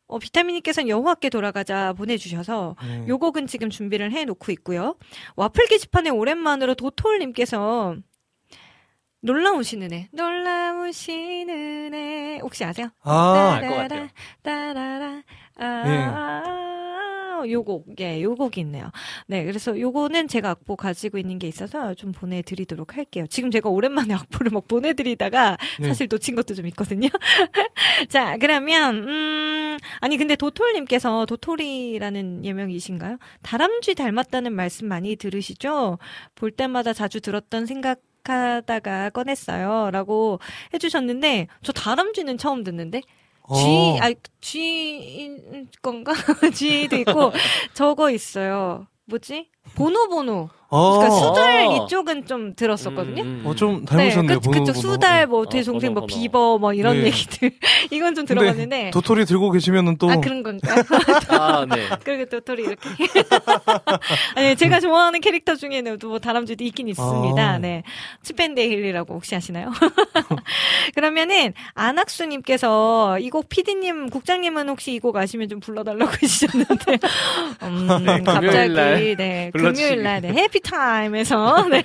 어, 비타민님께서는 여호와께 돌아가자 보내주셔서 네. 요 곡은 지금 준비를 해놓고 있고요. 와플 게시판에 오랜만으로 도톨님께서 놀라우신 은혜, 놀라우신 은혜 혹시 아세요? 아, 알 것 같아요. 따라라, 아, 네. 아, 요 곡, 예, 요 곡이 있네요. 네, 그래서 요거는 제가 악보 가지고 있는 게 있어서 좀 보내드리도록 할게요. 지금 제가 오랜만에 악보를 막 보내드리다가 네. 사실 놓친 것도 좀 있거든요. 자, 그러면, 음, 아니, 근데 도톨님께서 도토리라는 예명이신가요? 다람쥐 닮았다는 말씀 많이 들으시죠? 볼 때마다 자주 들었던 생각, 하다가 꺼냈어요. 라고 해주셨는데, 저 다람쥐는 처음 듣는데, 어. 아, G인 건가? G도 있고, 저거 있어요. 뭐지? 보노보노. 어, 그러니까 수달 어. 이쪽은 좀 들었었거든요. 음, 음. 어, 좀 닮으셨네요. 그, 번호, 그쪽 번호. 수달, 뭐, 어, 대송생, 뭐. 비버, 뭐, 이런 네. 얘기들. 이건 좀 들어봤는데. 도토리 들고 계시면은 또 아, 그런 건가요? 아, 네. 그리고 도토리 이렇게. 아니, 제가 좋아하는 캐릭터 중에는 또 뭐 다람쥐도 있긴 있습니다. 아. 네. 치펜데일리라고 혹시 아시나요? 그러면은, 안학수님께서 이 곡 피디님, 국장님은 혹시 이 곡 아시면 좀 불러달라고 해주셨는데, 음, 네, 갑자기, 네. 금요일 날, 네, 해피타임에서, 네.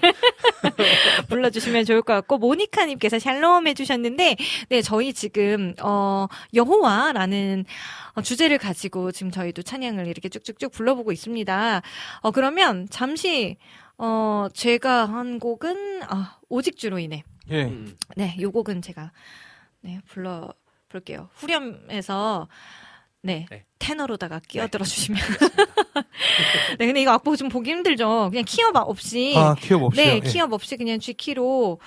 불러주시면 좋을 것 같고, 모니카님께서 샬롬 해주셨는데, 네, 저희 지금, 어, 여호와라는 어, 주제를 가지고 지금 저희도 찬양을 이렇게 쭉쭉쭉 불러보고 있습니다. 어, 그러면 잠시, 어, 제가 한 곡은, 아, 오직 주로 인해. 예. 음. 네, 요 곡은 제가, 네, 불러 볼게요. 후렴에서, 네, 네. 테너로다가 끼어들어 주시면. 네, 근데 이거 악보 좀 보기 힘들죠? 그냥 키업 없이. 아, 키업 없이요. 네, 예. 키업 없이 그냥 G키로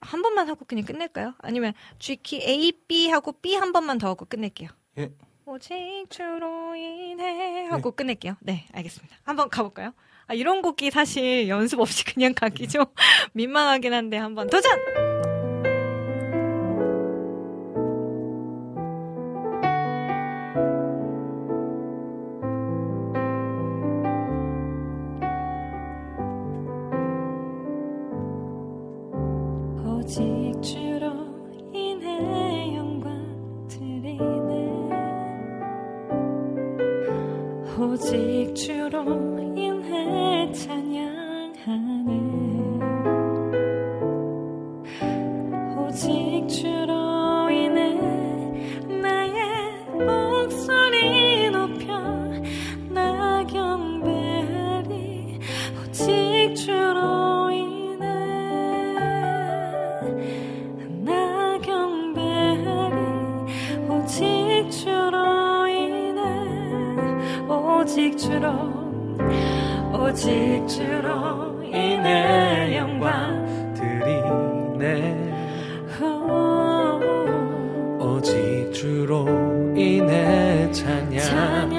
한 번만 하고 그냥 끝낼까요? 아니면 G키 A, B 하고 B 한 번만 더 하고 끝낼게요. 예. 오직 주로 인해 하고 끝낼게요. 네, 알겠습니다. 한번 가볼까요? 아, 이런 곡이 사실 연습 없이 그냥 가기 좀 민망하긴 한데 한번 도전! 오직 주로 오직 주로 인해 영광 드리네. 오, 오직 주로 인해 찬양하네.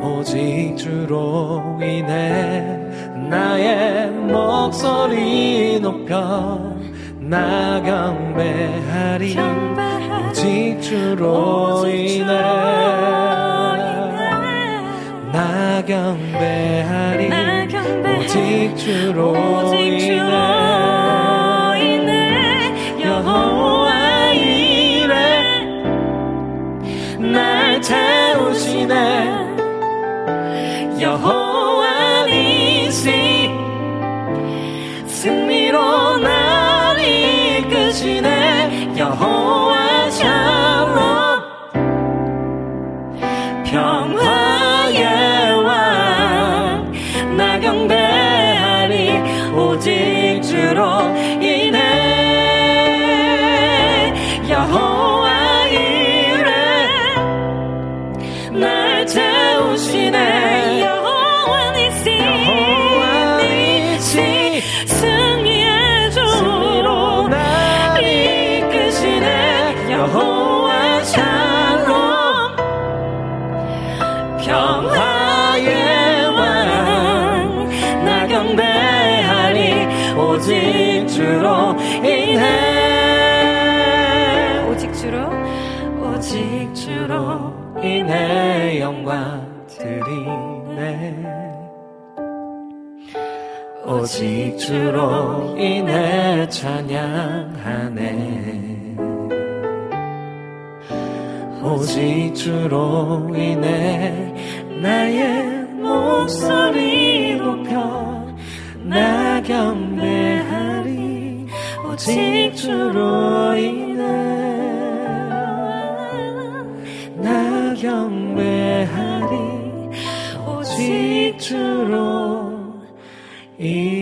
오직 주로 인해 나의 목소리 높여 나 경배하리. 오직 주로 인해 나 경배하리. 오직 주로 인해 나 경배 오직 주로 인해 찬양하네. 오직 주로 인해 나의 목소리 높여 나 경배하리. 오직 주로 인해 나 경배하리. 오직 주로 인해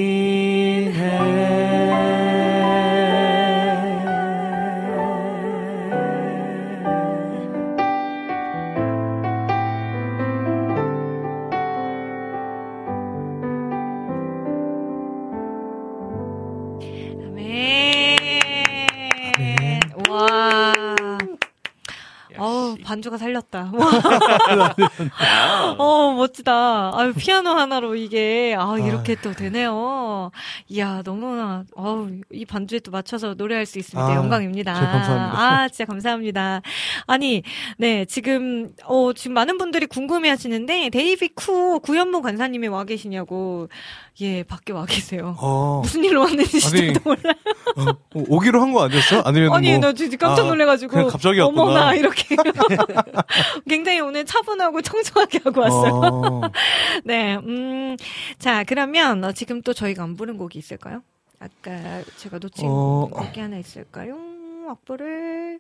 어, 멋지다. 아유, 피아노 하나로 이게, 아, 이렇게 또 되네요. 이야, 너무나, 어우, 이 반주에 또 맞춰서 노래할 수 있습니다. 아, 영광입니다. 감사합니다. 아, 진짜 감사합니다. 아니, 네, 지금, 어, 지금 많은 분들이 궁금해 하시는데, 데이비 쿠 구현모 관사님이 와 계시냐고, 예, 밖에 와 계세요. 어. 무슨 일로 왔는지 저도 몰라요. 어, 오기로 한 거 아니었어? 아니면 아니, 뭐 나 진짜 깜짝 아, 놀래가지고. 그냥 갑자기 왔구나. 어머나, 이렇게. 굉장히 오늘 차분하고 청초하게 하고 왔어요. 어, 네, 음, 자, 그러면 어, 지금 또 저희가 안 부른 곡이 있을까요? 아까 제가 놓친 어. 곡이 하나 있을까요? 악보를.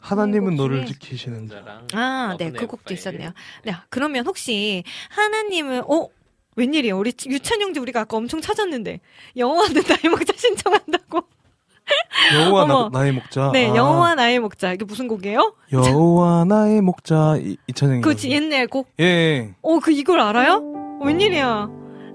하나님은 곡 너를 지키시는 아, 네, 그 곡도 있었네요. 네, 그러면 혹시 하나님은, 어? 웬일이에요? 우리 유찬영지 우리가 아까 엄청 찾았는데 영어하는 나의 목자 신청한다고. 어머. 나, 의 목자. 네, 아, 영어와 나의 목자. 이게 무슨 곡이에요? 여호와 나의 목자 이- 이찬영이. 그 옛날 곡. 예, 예. 어, 그 이걸 알아요? 웬일이야?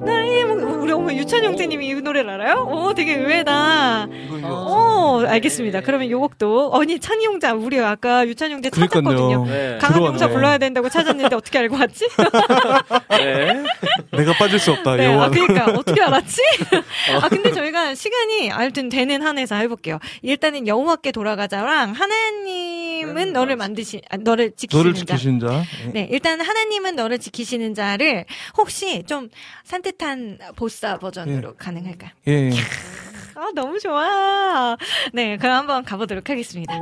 나의 목, 우리 어머 유찬 형제님이 이 노래를 알아요? 오, 되게 의외다. 어, 알겠습니다. 그러면 요 곡도 아니 찬이 형자 우리 아까 유찬 형제 찾았거든요. 그러니까요. 네. 강한 들어왔네. 용사 불러야 된다고 찾았는데 어떻게 알고 왔지? 네. 내가 빠질 수 없다. 네. 아, 그러니까 어떻게 알았지? 아, 근데 저희가 시간이 하여튼 되는 한에서 해볼게요. 일단은 여호와께 돌아가자랑 하나님은 너를 만드시, 아, 너를 지키시는 너를 자. 지키신 자. 예. 네, 일단 하나님은 너를 지키시는 자를 혹시 좀 산뜻 한 보사 버전으로 가능할까요? 예. 예. 아, 너무 좋아. 네, 그럼 한번 가보도록 하겠습니다.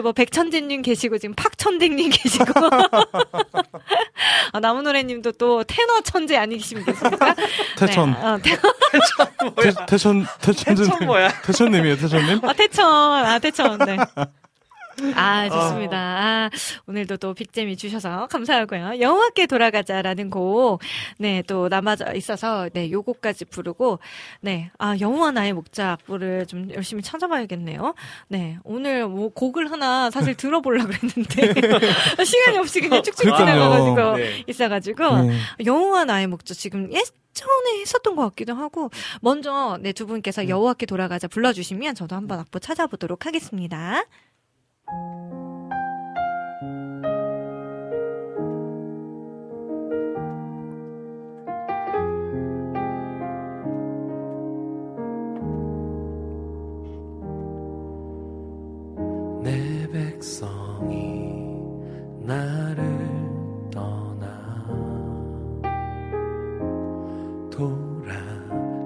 아, 여기 뭐 백천재님 계시고, 지금 팍천댕님 계시고. 아, 나무노래님도 또 테너 천재 아니십니까? 태천. 네, 어, 태, 태, 태천, 태천님. 태천 뭐야? 태천님이에요, 태천님? 아, 태천. 아, 태천. 네. 아, 좋습니다. 아, 오늘도 또 빅잼이 주셔서 감사하고요. 여호와께 돌아가자라는 곡, 네, 또 남아져 있어서, 네, 요 곡까지 부르고, 네, 아, 영원한 나의 목자부를 좀 열심히 찾아봐야겠네요. 네, 오늘 뭐 곡을 하나 사실 들어보려고 그랬는데, 시간이 없이 그냥 쭉쭉. 지나가가지고, 네. 있어가지고, 네. 여호와 나의 목자 지금 예전에 했었던 것 같기도 하고 먼저 네 두 분께서 여호와께 돌아가자 불러주시면 저도 한번 악보 찾아보도록 하겠습니다.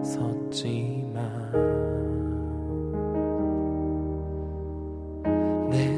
돌아섰지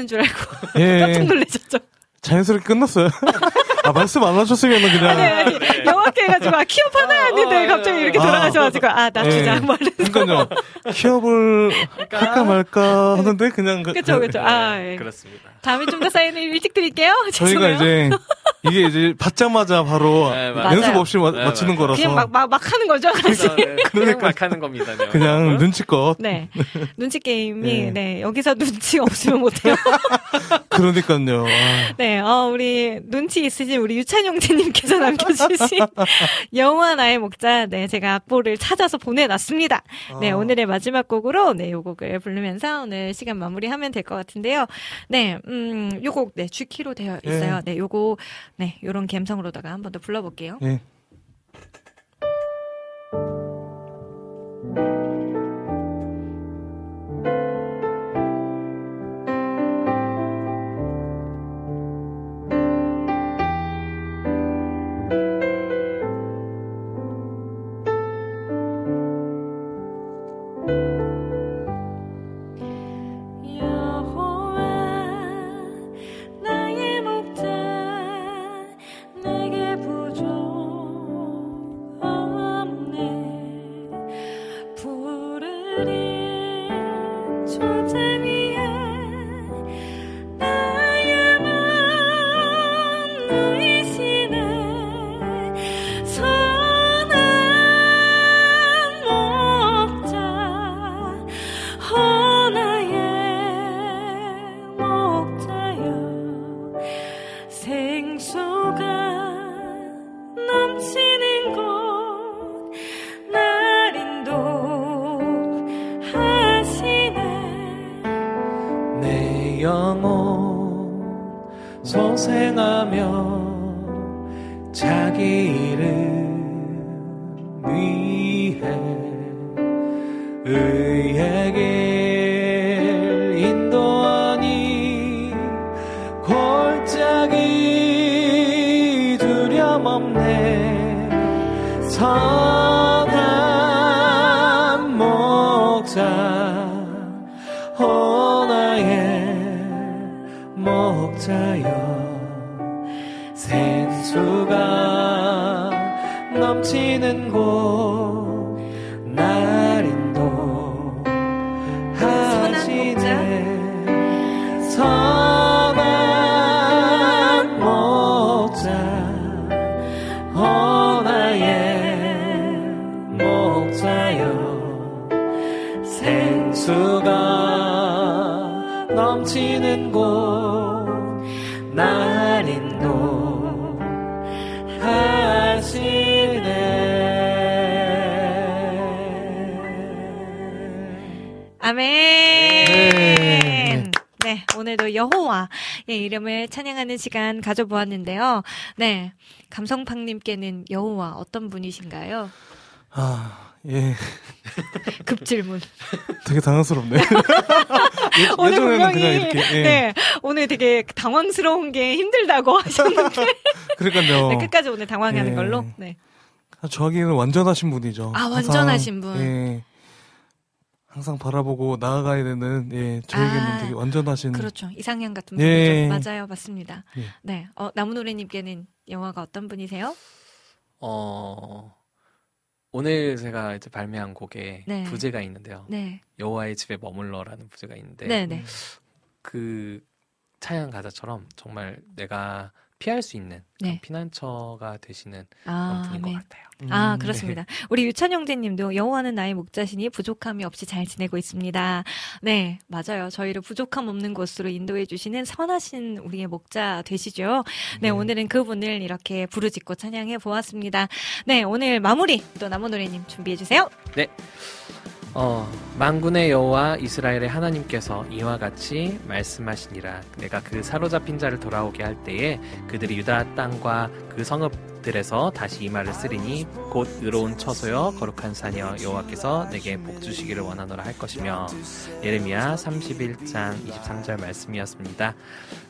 반복하는 줄 알고 예. 깜짝 놀라셨죠. 자연스럽게 끝났어요. 아, 말씀 안 하셨으면 그냥. 아니, 아니, 영화께 해가지고, 아, 키업 하나 했는데 갑자기 이렇게 아. 돌아가셔가지고, 아, 나 주자. 예. 뭐 이러면서. 그러니까요. 취업을 할까 말까 하는데 그냥. 그- 그쵸, 그쵸. 아, 예. 그렇습니다. 다음에 좀 더 사인을 일찍 드릴게요. 저희가. 이제 이게 이제 받자마자 바로 네. 연습 없이 마, 네, 맞아요. 거라서 그냥 막, 막, 막 하는 거죠, 사실. 그냥 막 하는 겁니다. 네. 그냥 눈치껏 네. 눈치 게임이, 네. 네. 여기서 눈치 없으면 못해요. 그러니까요. 아, 네, 어, 우리, 눈치 있으신 우리 유찬 형제님께서 남겨주신 영화 나의 목자, 네, 제가 악보를 찾아서 보내놨습니다. 네, 아. 오늘의 마지막 곡으로, 네, 요 곡을 부르면서 오늘 시간 마무리하면 될 것 같은데요. 네, 음, 요 곡, 네, G키로 되어 있어요. 네, 요거, 네, 요런 감성으로다가 한 번 더 불러 볼게요. 예. 넘치는 곳 날 인도하시네. 내 영혼 소생하며 자기 이름 위해 넘치는 곳 여호와의 이름을 찬양하는 시간 가져보았는데요. 네, 감성팡님께는 여호와 어떤 분이신가요? 아, 예. 급질문. 되게 당황스럽네. 예, 오늘 분명히 이렇게. 예. 네, 오늘 되게 당황스러운 게 힘들다고 하셨는데 그러니까요. 네, 끝까지 오늘 당황하는 예. 걸로. 네. 저하기에는 완전하신 분이죠. 아, 완전하신 분. 예. 항상 바라보고 나아가야 되는, 예, 저에게는 아, 되게 완전하신. 그렇죠. 이상형 같은 예. 분이죠. 맞아요, 맞습니다. 예. 네, 어, 나무노래님께는 영화가 어떤 분이세요? 어, 오늘 제가 이제 발매한 곡에 네. 부제가 있는데요. 네, 여호와의 집에 머물러라는 부제가 있는데 네, 네. 그 찬양 가사처럼 정말 내가 피할 수 있는 네. 피난처가 되시는 아, 분인 네. 것 같아요. 아, 음, 그렇습니다. 우리 유찬 형제님도 여호와는 나의 목자시니 부족함이 없이 잘 지내고 있습니다. 네, 맞아요. 저희를 부족함 없는 곳으로 인도해 주시는 선하신 우리의 목자 되시죠. 네, 오늘은 그분을 이렇게 부르짖고 찬양해 보았습니다. 네, 오늘 마무리 또 나무노래님 준비해 주세요. 어, 만군의 여호와 이스라엘의 하나님께서 이와 같이 말씀하시니라. 내가 그 사로잡힌 자를 돌아오게 할 때에 그들이 유다 땅과 그 성읍들에서 다시 이 말을 쓰리니 곧 의로운 처소여 거룩한 산이여 여호와께서 내게 복 주시기를 원하노라 할 것이며 예레미야 31장 23절 말씀이었습니다.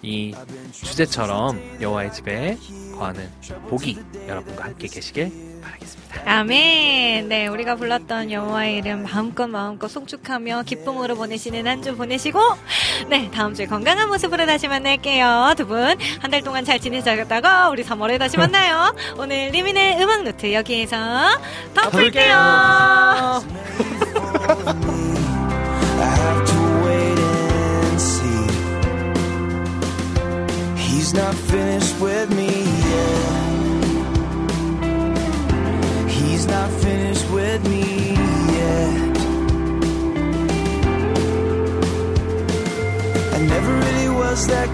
이 주제처럼 여호와의 집에 거하는 복이 여러분과 함께 계시길 바라겠습니다. 아멘. 네, 우리가 불렀던 여호와의 이름 마음껏 마음껏 송축하며 기쁨으로 보내시는 한 주 보내시고, 네, 다음 주에 건강한 모습으로 다시 만날게요. 두 분, 한 달 동안 잘 지내셨다가 우리 3월에 다시 만나요. 오늘 리민의 음악 노트 여기에서 덮을게요. Not finished with me yet. He's not finished with me yet. I never really was that